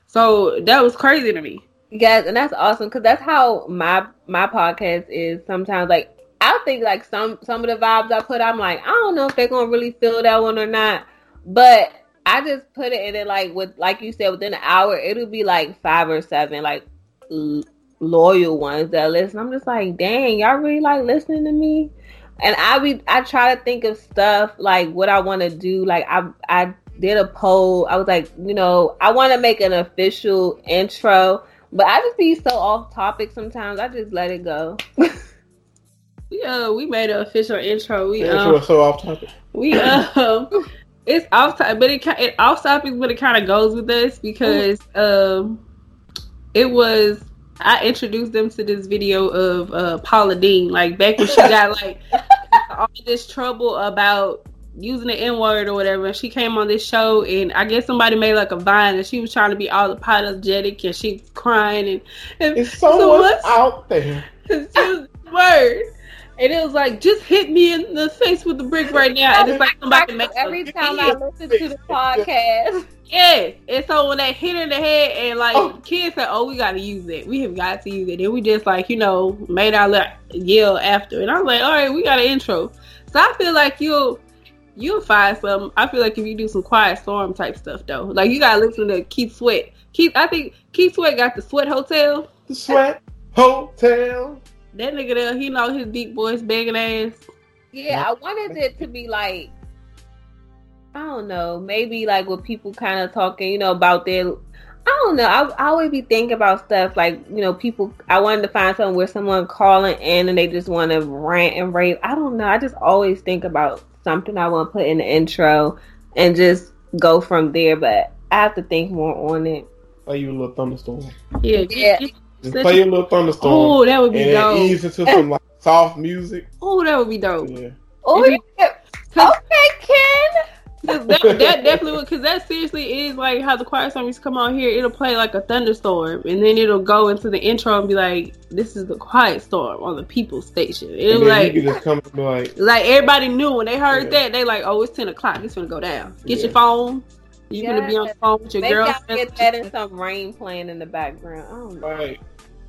So that was crazy to me. Yes, and that's awesome because that's how my my podcast is. Sometimes, like I think like some some of the vibes I put, I'm like, I don't know if they're gonna really feel that one or not. But I just put it in it like with like you said, within an hour, it'll be like five or seven like l- loyal ones that listen. I'm just like, dang, y'all really like listening to me. And I be I try to think of stuff like what I want to do. Like I I did a poll. I was like, you know, I want to make an official intro, but I just be so off topic sometimes. I just let it go. We uh we made an official intro. We Yeah, um, so, so off topic. we um it's off topic, but it it off topic, but it kind of goes with us because um it was I introduced them to this video of uh Paula Deen like back when she got like all this trouble about using the N word or whatever. And she came on this show, and I guess somebody made like a vine, and she was trying to be all apologetic, and she crying, and, and It's someone what's- out there. she was word. And it was like, just hit me in the face with the brick right now. And it's like somebody makes Every time I listen to the podcast, yeah. And so when they hit her in the head, and like Oh. kids said, "Oh, we got to use it. We have got to use it." And we just like you know made our little yell after. And I was like, "All right, we got an intro." So I feel like you'll you'll find some. I feel like if you do some quiet storm type stuff though, like you gotta listen to Keith Sweat. Keith, I think Keith Sweat got the Sweat Hotel. The Sweat Hotel. That nigga there, he know his deep voice begging ass. yeah, I wanted it to be like, I don't know, maybe like with people kind of talking, you know, about their. I don't know. I, I always be thinking about stuff like you know people. I wanted to find something where someone calling in and they just want to rant and rave. I don't know. I just always think about something I want to put in the intro and just go from there. But I have to think more on it. Play you a little thunderstorm. Yeah, Yeah. Just play you a little thunderstorm. Oh, that would be and then dope. ease into some like soft music. Oh, that would be dope. Yeah. Oh, yeah. Cause okay, Ken. That, that definitely would, because that seriously is like how the quiet storm used to come on here. It'll play like a thunderstorm, and then it'll go into the intro and be like, "This is the quiet storm on the People Station." It'll And be then like, you can just come and be like, like everybody knew when they heard Yeah. that, they like, "Oh, it's ten o'clock. It's gonna go down. Get Yeah. your phone. You're gonna be on the phone with your Maybe girl." I'll get that and some rain playing in the background. I don't know. like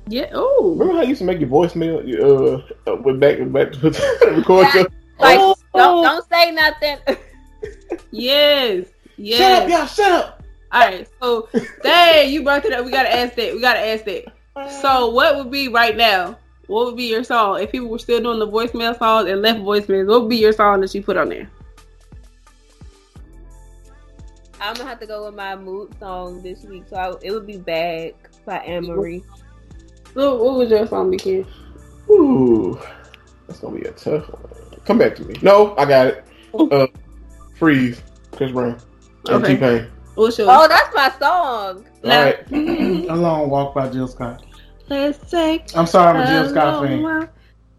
Yeah. Oh. remember how you used to make your voicemail? You, uh, uh, with back back to record your. Like, Oh. don't don't say nothing. Yes. Yes. Shut up, y'all! Shut up. All right. So, dang, you brought it up. We gotta ask that. We gotta ask that. So, what would be right now? What would be your song if people were still doing the voicemail songs and left voicemails? What would be your song that you put on there? I'm gonna have to go with my mood song this week. So I, it would be "Bag" by Ann Marie. What, what was your song, Big Ooh, that's gonna be a tough one. Come back to me. No, I got it. Uh, freeze, Chris Brown, and Okay. T Pain. What's your? Oh, that's my song. All right. A Long Walk by Jill Scott. Let's take I'm sorry, I'm a Jill a Scott long fan. walk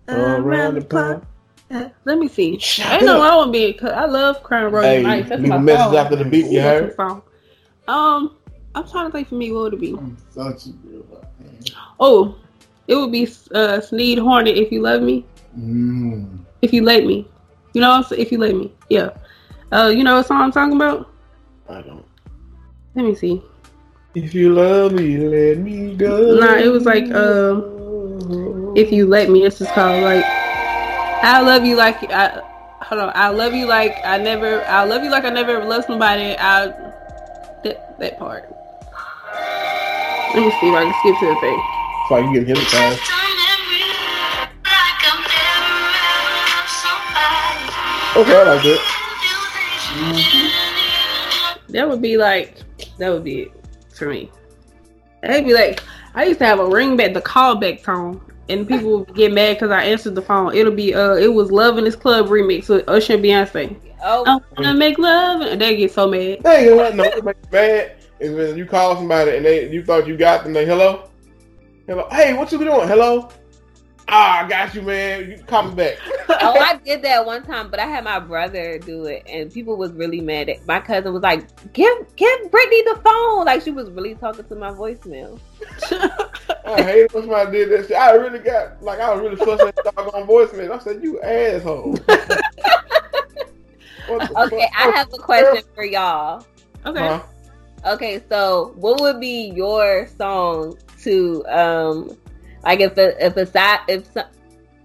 Around the park. Uh, Let me see. Shut I know up. I won't be. Cause I love Crown Royal Hey, Nights. That's leave my a message song. after the beat. You That's heard? song. Um, I'm trying to think for me what would it be. I'm such a Jill Oh, it would be uh, Sinead Harnett if you love me. Mm. If you let me, you know, what if you let me, yeah. Uh, you know what song I'm talking about? I don't. Let me see. If you love me, let me go. Nah, it was like, um, If you let me, this is called like I love you like I hold on. I love you like I never. I love you like I never ever loved somebody. I that that part. Let me see if I can skip to the thing. It's like you getting hypnotized. Okay, I like it. That would be like that would be it for me. That'd be like I used to have a ring back, the callback tone, and people would get mad because I answered the phone. It'll be uh, it was Love in This Club remix with Usher and Beyonce. Oh, I wanna make love, and they get so mad. Hey, you know what? No, what makes me mad is when you call somebody and they you thought you got them. They hello, hello. Hey, what you doing? Hello. Ah, I got you, man. You call me back. oh, I did that one time, but I had my brother do it, and people was really mad. At my cousin was like, "Give, give Brittany the phone!" Like she was really talking to my voicemail. I hate when somebody did that shit. I really got like I was really fussing at the dog on voicemail. I said, "You asshole." Okay, fuck? I have a question for y'all. Okay. Huh? Okay, so what would be your song to um like if a if a side if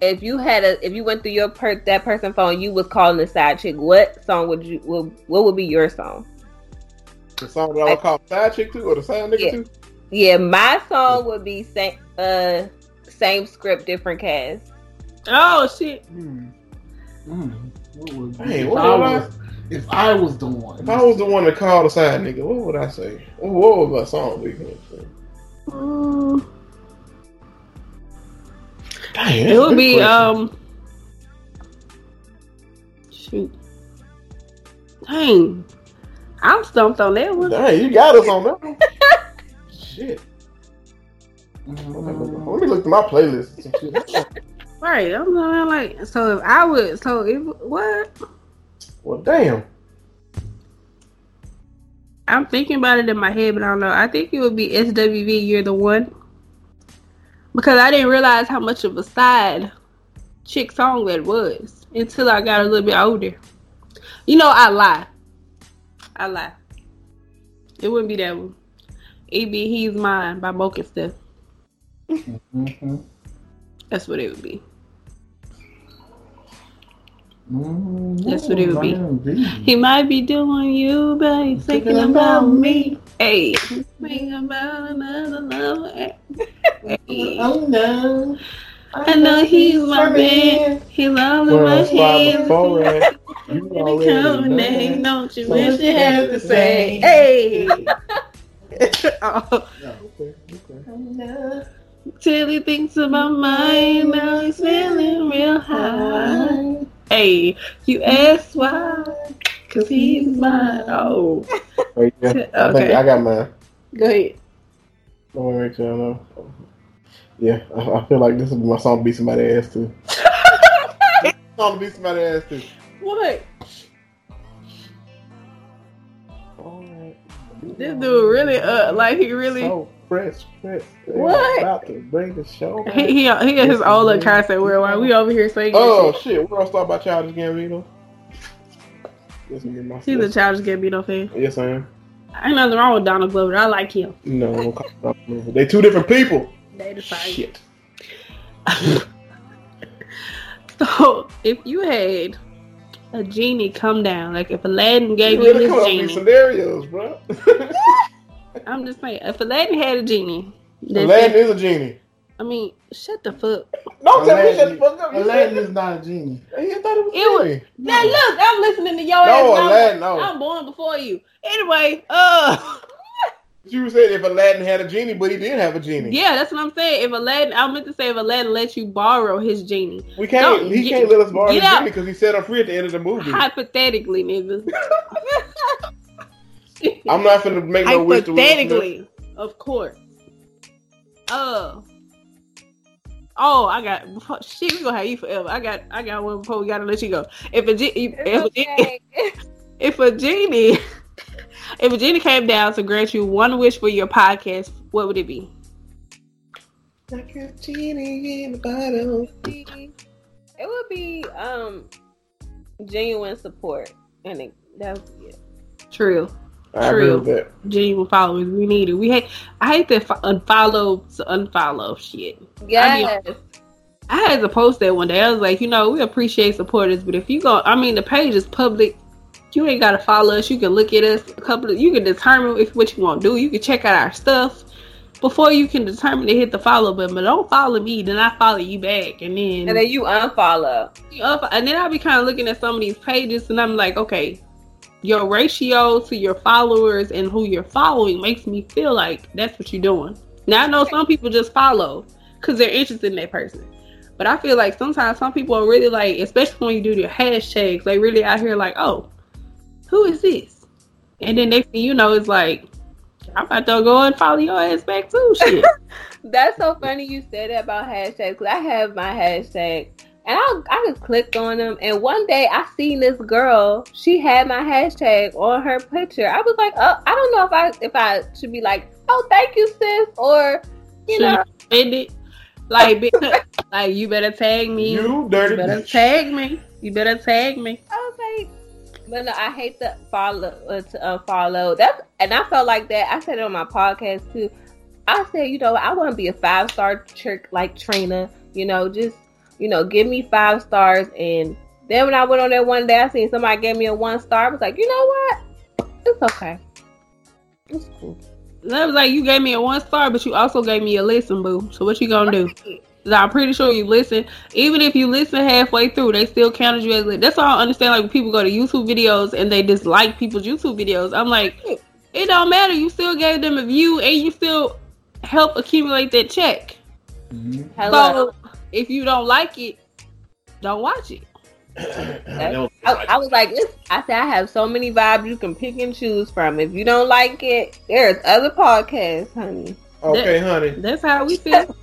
if you had a if you went through your per that person phone, you was calling the side chick. What song would you would, what would be your song? The song that I would call side chick too, or the side nigga Yeah. too. Yeah, my song would be same uh same script, different cast. Oh shit! Hmm. Hmm. What would Hey, if, what I would I- was, if I was the one? If I was the one to call the side nigga, what would I say? What, what would my song be? Mm, Dang, it would be question. um. Shoot. Dang. I'm stumped on that one. Dang, you got us on that. one. Shit. Let me look through my playlist. and some shit. Right. I'm I'm like, so if I would, so if what? Well, damn. I'm thinking about it in my head, but I don't know. I think it would be SWV. You're the one. Because I didn't realize how much of a side chick song that was until I got a little bit older. You know, I lie. I lie. It wouldn't be that one. It'd be He's Mine by MoKenStef. Mhm. That's what it would be. Mhm. That's what it would be. be. He might be doing you, but he's thinking Thinking about about me. Hey, thinking about another lover. Hey. Oh no. I know he's my man. He's all in Well, my hands. before that. You already know. name, don't you So wish you you had have to to say? say? Hey. oh, Okay, okay. till he thinks about mine, now he's feeling real high. Hey, you ask why? Cause he's mine. Oh, Wait, yeah. I think Okay. I got mine. go ahead. Don't worry, make sure I know. Yeah, I, I feel like this is my song to beat somebody ass too. song to beat somebody ass too. What? Alright. This dude really, uh, like he really. So fresh, fresh. They're What? About to bring the show. back. He he, he got his own little concert where while we over here singing. Oh shit. shit, we're gonna start by Childish Gambino. Yes, me and my He's a Childish Gambino fan. Yes, I am. Ain't nothing wrong with Donald Glover. I like him. No, I'm gonna call it they two different people. They the same. Shit. So if you had a genie come down, like if Aladdin gave you really come his these genie, scenarios, bro. I'm just saying, if Aladdin had a genie, that Aladdin said- is a genie. I mean, shut the fuck. Don't tell me shut the fuck up. You Aladdin said is not a genie. it. He thought it was It was- genie. Now look, I'm listening to your No, ass. I'm- Aladdin, no. I'm born before you. Anyway, uh, You said if Aladdin had a genie, but he didn't have a genie. yeah, that's what I'm saying. If Aladdin, I meant to say if Aladdin let you borrow his genie, We can't. No, he get- can't let us borrow his out. genie because he set up free at the end of the movie. hypothetically, niggas. I'm not gonna make no wish to Will Smith. Hypothetically, of course. Uh. Oh, I got before, shit. We gonna have you forever. I got, I got one before we gotta let you go. If a ge- if, It's a genie, if a genie, if a genie came down to grant you one wish for your podcast, what would it be? Like a genie in the bottle. it would be um genuine support, and it, that's yeah. True, I agree True. with that. genuine followers. We need it. We hate. I hate that fo- unfollow to unfollow shit. Yes. I had to post that one day. I was like, you know, we appreciate supporters, but if you go, I mean, the page is public. You ain't gotta follow us. You can look at us. A couple of you can determine if what you want to do. You can check out our stuff before you can determine to hit the follow button. But don't follow me, then I follow you back, and then and then you unfollow. you up, and then I'll be kind of looking at some of these pages, and I'm like, okay, your ratio to your followers and who you're following makes me feel like that's what you're doing. Now I know some people just follow because they're interested in that person, but I feel like sometimes some people are really like, especially when you do your hashtags, they really out here like, oh, who is this? And then next thing you know, it's like, I'm about to go and follow your ass back too. Shit. That's so funny you said that about hashtags. Cause I have my hashtag, and I I just clicked on them. And one day I seen this girl. She had my hashtag on her picture. I was like, oh, I don't know if I if I should be like, oh, thank you, sis, or you Should know, you it? Like, be- like you better tag me. You dirty You better bitch. tag me. You better tag me. I was like, but no, I hate to follow uh, to unfollow. That's and I felt like that. I said it on my podcast too. I said, you know, I want to be a five star trick like Trina. You know, just you know, give me five stars. And then when I went on there one day, I seen somebody gave me a one star. I was like, you know what? It's okay. It's cool. That was like you gave me a one star, but you also gave me a listen, boo. So what you gonna do? 'Cause I'm pretty sure you listen. Even if you listen halfway through, they still counted you as lit. That's all I understand. Like when people go to YouTube videos and they dislike people's YouTube videos. I'm like, it don't matter. You still gave them a view and you still help accumulate that check. Mm-hmm. Hello. So if you don't like it, don't watch it. I, I was like, I said, I have so many vibes you can pick and choose from. If you don't like it, there's other podcasts, honey. Okay, honey. That's how we feel.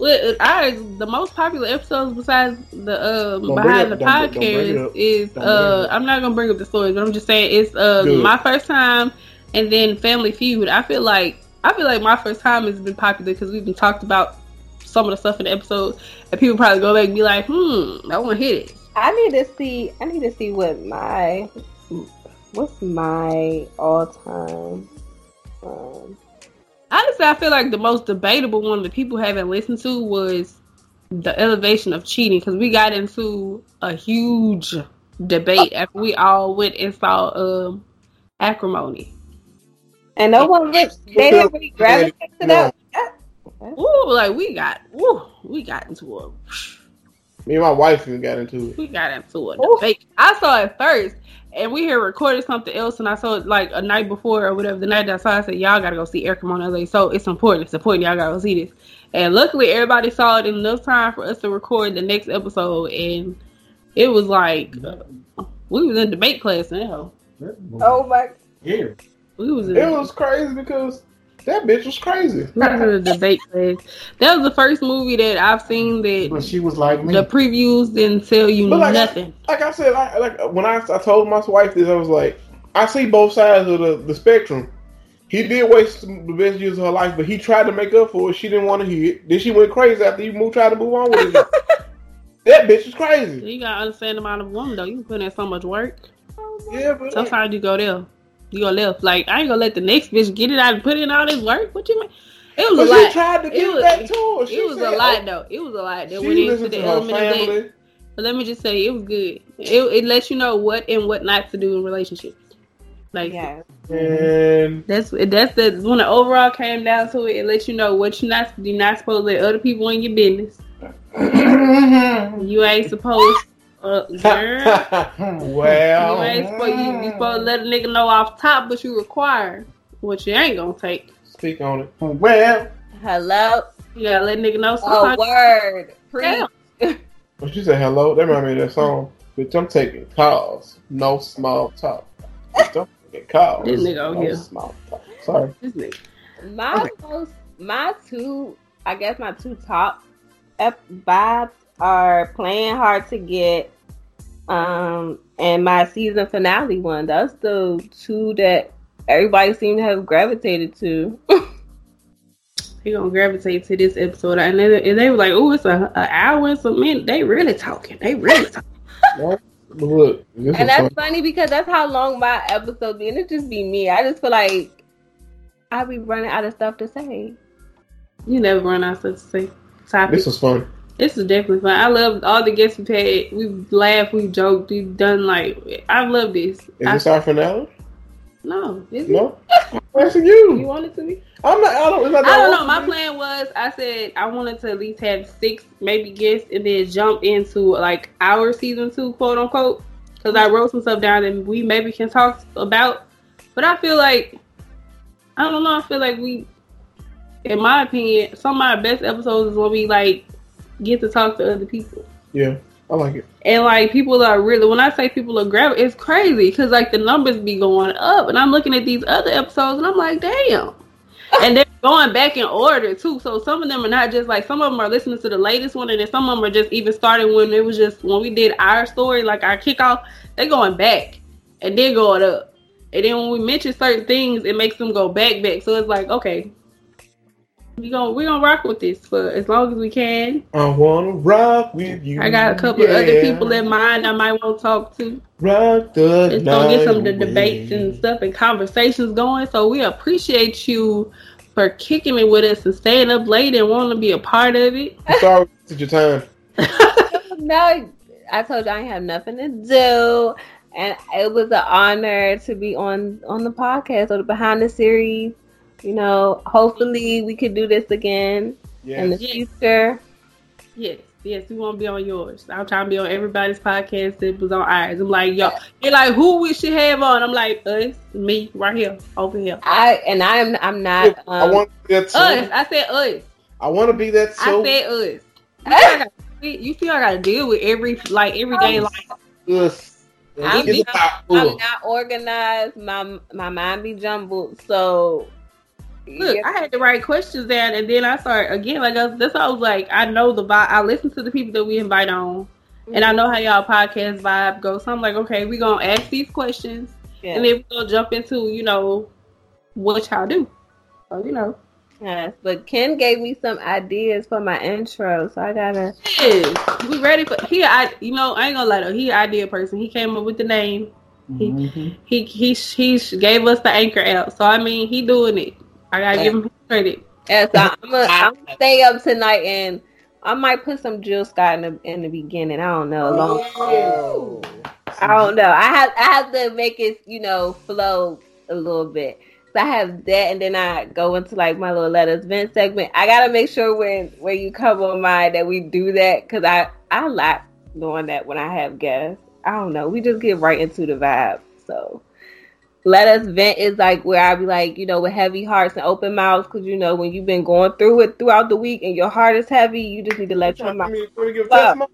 Well, our the most popular episodes besides the um, behind the up- don't- don't bring it podcast is Don't bring it uh. I'm not gonna bring up the stories, but I'm just saying it's uh my first time and then Family Feud. I feel like I feel like my first time has been popular because we've been talked about some of the stuff in the episode, and people probably go back and be like, hmm, I want to hit it. I need to see. I need to see what my what's my all time. Um, Honestly, I feel like the most debatable one that people haven't listened to was the elevation of cheating because we got into a huge debate after we all went and saw um acrimony. and no one really, they didn't really gravitate to that. that- Ooh, like we got, ooh, we got into a, Me and my wife even got into it. we got into a Ooh. I saw it first, and we had recorded something else, and I saw it like a night before or whatever. The night that I saw, it, I said, "Y'all gotta go see Acrimony." I was like, "So it's important. It's important. Y'all gotta go see this." And luckily, everybody saw it in enough time for us to record the next episode, and it was like we was in debate class now. Oh my! Yeah. We was in, It was crazy because that bitch was crazy. we was a debate class. That was the first movie that I've seen that But she was like me. the previews didn't tell you But like, nothing. like I said, I, like when I, I told my wife this, I was like, I see both sides of the, the spectrum. He did waste the best years of her life, but he tried to make up for it. She didn't want to hear it. Then she went crazy after he moved, tried to move on with it. that bitch is crazy. You gotta understand the amount of woman though. You put in so much work. Yeah, but like, Sometimes you go there, you go left. Like I ain't gonna let the next bitch get it out and put in all this work. What you mean? It was but a she lot. tried to It give was- back to her. She It was a lot oh, though. It was a lot that She went into the element of that. But let me just say, it was good. It it lets you know what and what not to do in relationships. Like Yeah, And that's that's the when the overall came down to it. It lets you know what you're not you're not supposed to let other people in your business. You ain't supposed. Uh, well, You ain't supposed you, you supposed to let a nigga know off top, but you require what you ain't gonna take. speak on it. well, hello. You gotta let a nigga know Oh, sometimes. word. Preach. Damn. When she said hello, that reminded me of that song. Bitch, I'm taking calls. No small talk. Don't get calls. This nigga out no here. small talk. Sorry. This nigga. My most, my two, I guess my two top ep- vibes are playing hard to get, um, and my season finale one. That's the two that everybody seemed to have gravitated to. He gonna gravitate to this episode, and they, and they were like, "Oh, it's a, a hour and some minutes. They really talking. They really talking." But look, and that's fun. funny because that's how long my episode be, and it just be me. I just feel like I be running out of stuff to say. You never run out of stuff to say. Topic. This was fun. This is definitely fun. I love all the guests we've had. We've laughed, we've joked, we've done like. I love this. Is I, this our finale? no, is it? No. Asking You you. want it to be? I'm not. I don't. Not I don't know. My hard for me. plan was I said I wanted to at least have six maybe guests and then jump into like our season two, quote unquote, because I wrote some stuff down and we maybe can talk about. But I feel like I don't know. I feel like we, in my opinion, some of my best episodes is when we like get to talk to other people. Yeah, I like it. And like people are really when I say people are grabbing, it's crazy because like the numbers be going up, and I'm looking at these other episodes and I'm like, damn. and they're going back in order too. So some of them are not just like some of them are listening to the latest one, and then some of them are just even starting when it was just when we did our story, like our kickoff. They're going back and then going up, and then when we mention certain things, it makes them go back back. So it's like okay. We gonna we gonna rock with this for as long as we can. I wanna rock with you. I got a couple of other people in mind I might want to talk to. Rock the It's gonna get some of the debates and stuff and conversations going. So we appreciate you for kicking it with us and staying up late and wanting to be a part of it. I'm sorry, it's your time. no, I told you I have nothing to do, and it was an honor to be on on the podcast or the behind the series. You know, hopefully we could do this again in the Yes. Yes. future. Yes, yes, we want to be on yours. I'm trying to be on everybody's podcast that was on ours. I'm like, yo, they're like, who we should have on? I'm like, us, me, right here, over here. I and I'm I'm not. I Um, want to be that Us. I said us. I want to be that I soul. said us. You still gotta- You still got to deal with every like everyday life. Us. I'm Get not- I'm not organized. My my mind be jumbled. So Look, yeah, I had to write questions down, and then I started again. Like I, that's why I was like, I know the vibe. I listen to the people that we invite on, and I know how y'all podcast vibe goes. So I'm like, okay, we gonna ask these questions, yeah. and then we gonna jump into you know what y'all do. So you know, Yes, but Ken gave me some ideas for my intro, so I gotta. yes, we ready for he. I you know I ain't gonna lie though. He an idea person. He came up with the name. Mhm. He he he gave us the anchor out. So I mean, he doing it. I gotta give him credit. Yeah, so I'm gonna I'm gonna stay up tonight, and I might put some Jill Scott in the in the beginning. I don't know. Long- Oh. I don't know. I have I have to make it you know flow a little bit. So I have that, and then I go into like my little letters vent segment. I gotta make sure when when you come on mine that we do that because I I like doing that when I have guests. I don't know. We just get right into the vibe. So let us vent is like where I be like you know with heavy hearts and open mouths because you know when you've been going through it throughout the week and your heart is heavy, you just need to let your I mouth. mean, you wanna give a Fuck.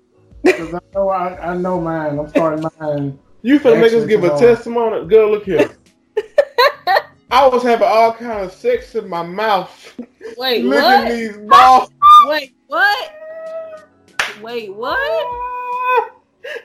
I know I, I know mine. I'm starting mine. You finna make us give a song. testimony? Girl, look here. I was having all kind of sex in my mouth. Wait, Look what? at these balls. Wait, what? Wait, what?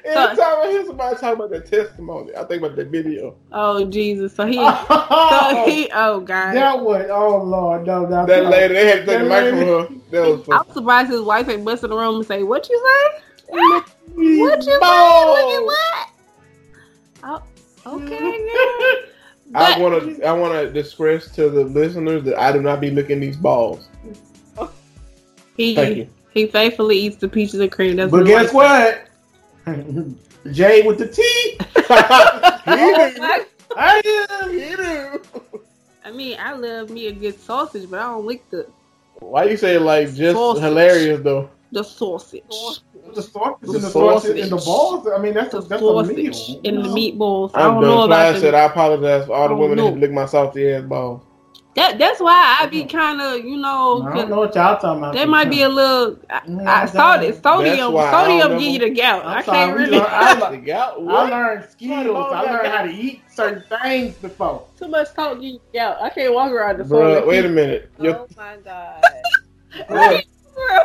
Every time I hear somebody talk about their testimony, I think about the video. Oh Jesus! So he, so Oh, he, oh God! that was oh lord, no, no. That lady, they had to take the That mic from her. That was I'm surprised his wife ain't bust in the room and say, "What you say? Look What you say? Look at what?" Oh, okay. girl. I want to. I want to express to the listeners that I do not be licking these balls. He Thank you. he faithfully eats the peaches and cream. That's But guess wife what? Jay with the T. he Oh, I am. He do. I mean, I love me a good sausage, but I don't lick the Why you say like just Sausage. hilarious though? the sausage, The sausage The and the sausage and the balls. I mean, that's a, the that's a meal. sausage, and the meatballs. I I'm don't know done. Clyde about said the, I apologize for all the women don't that lick my salty ass balls. That. That's why I be kind of, you know, I don't know what y'all talking about. There might be a little. I, Mm, I saw this. Sodium. Sodium don't give you know. the gout. I'm I can't we really. learned- I, I le- got I learned skills. I learned how to eat certain things before. Too much talk give you gout. I can't walk around the phone. wait a minute. Yo, Oh my god. look,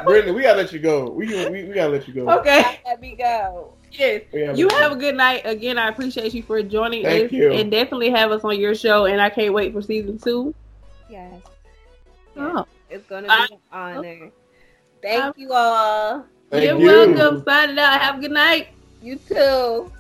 Brittany, we gotta let you go. We, we we gotta let you go. Okay. Let me go. Yes. You have a good night. Again, I appreciate you for joining Thank us, you. and definitely have us on your show. And I can't wait for season two. Yes. yes. Oh, It's gonna I- be an honor. Thank you all. Thank you're you. welcome. Signing out. Have a good night. You too.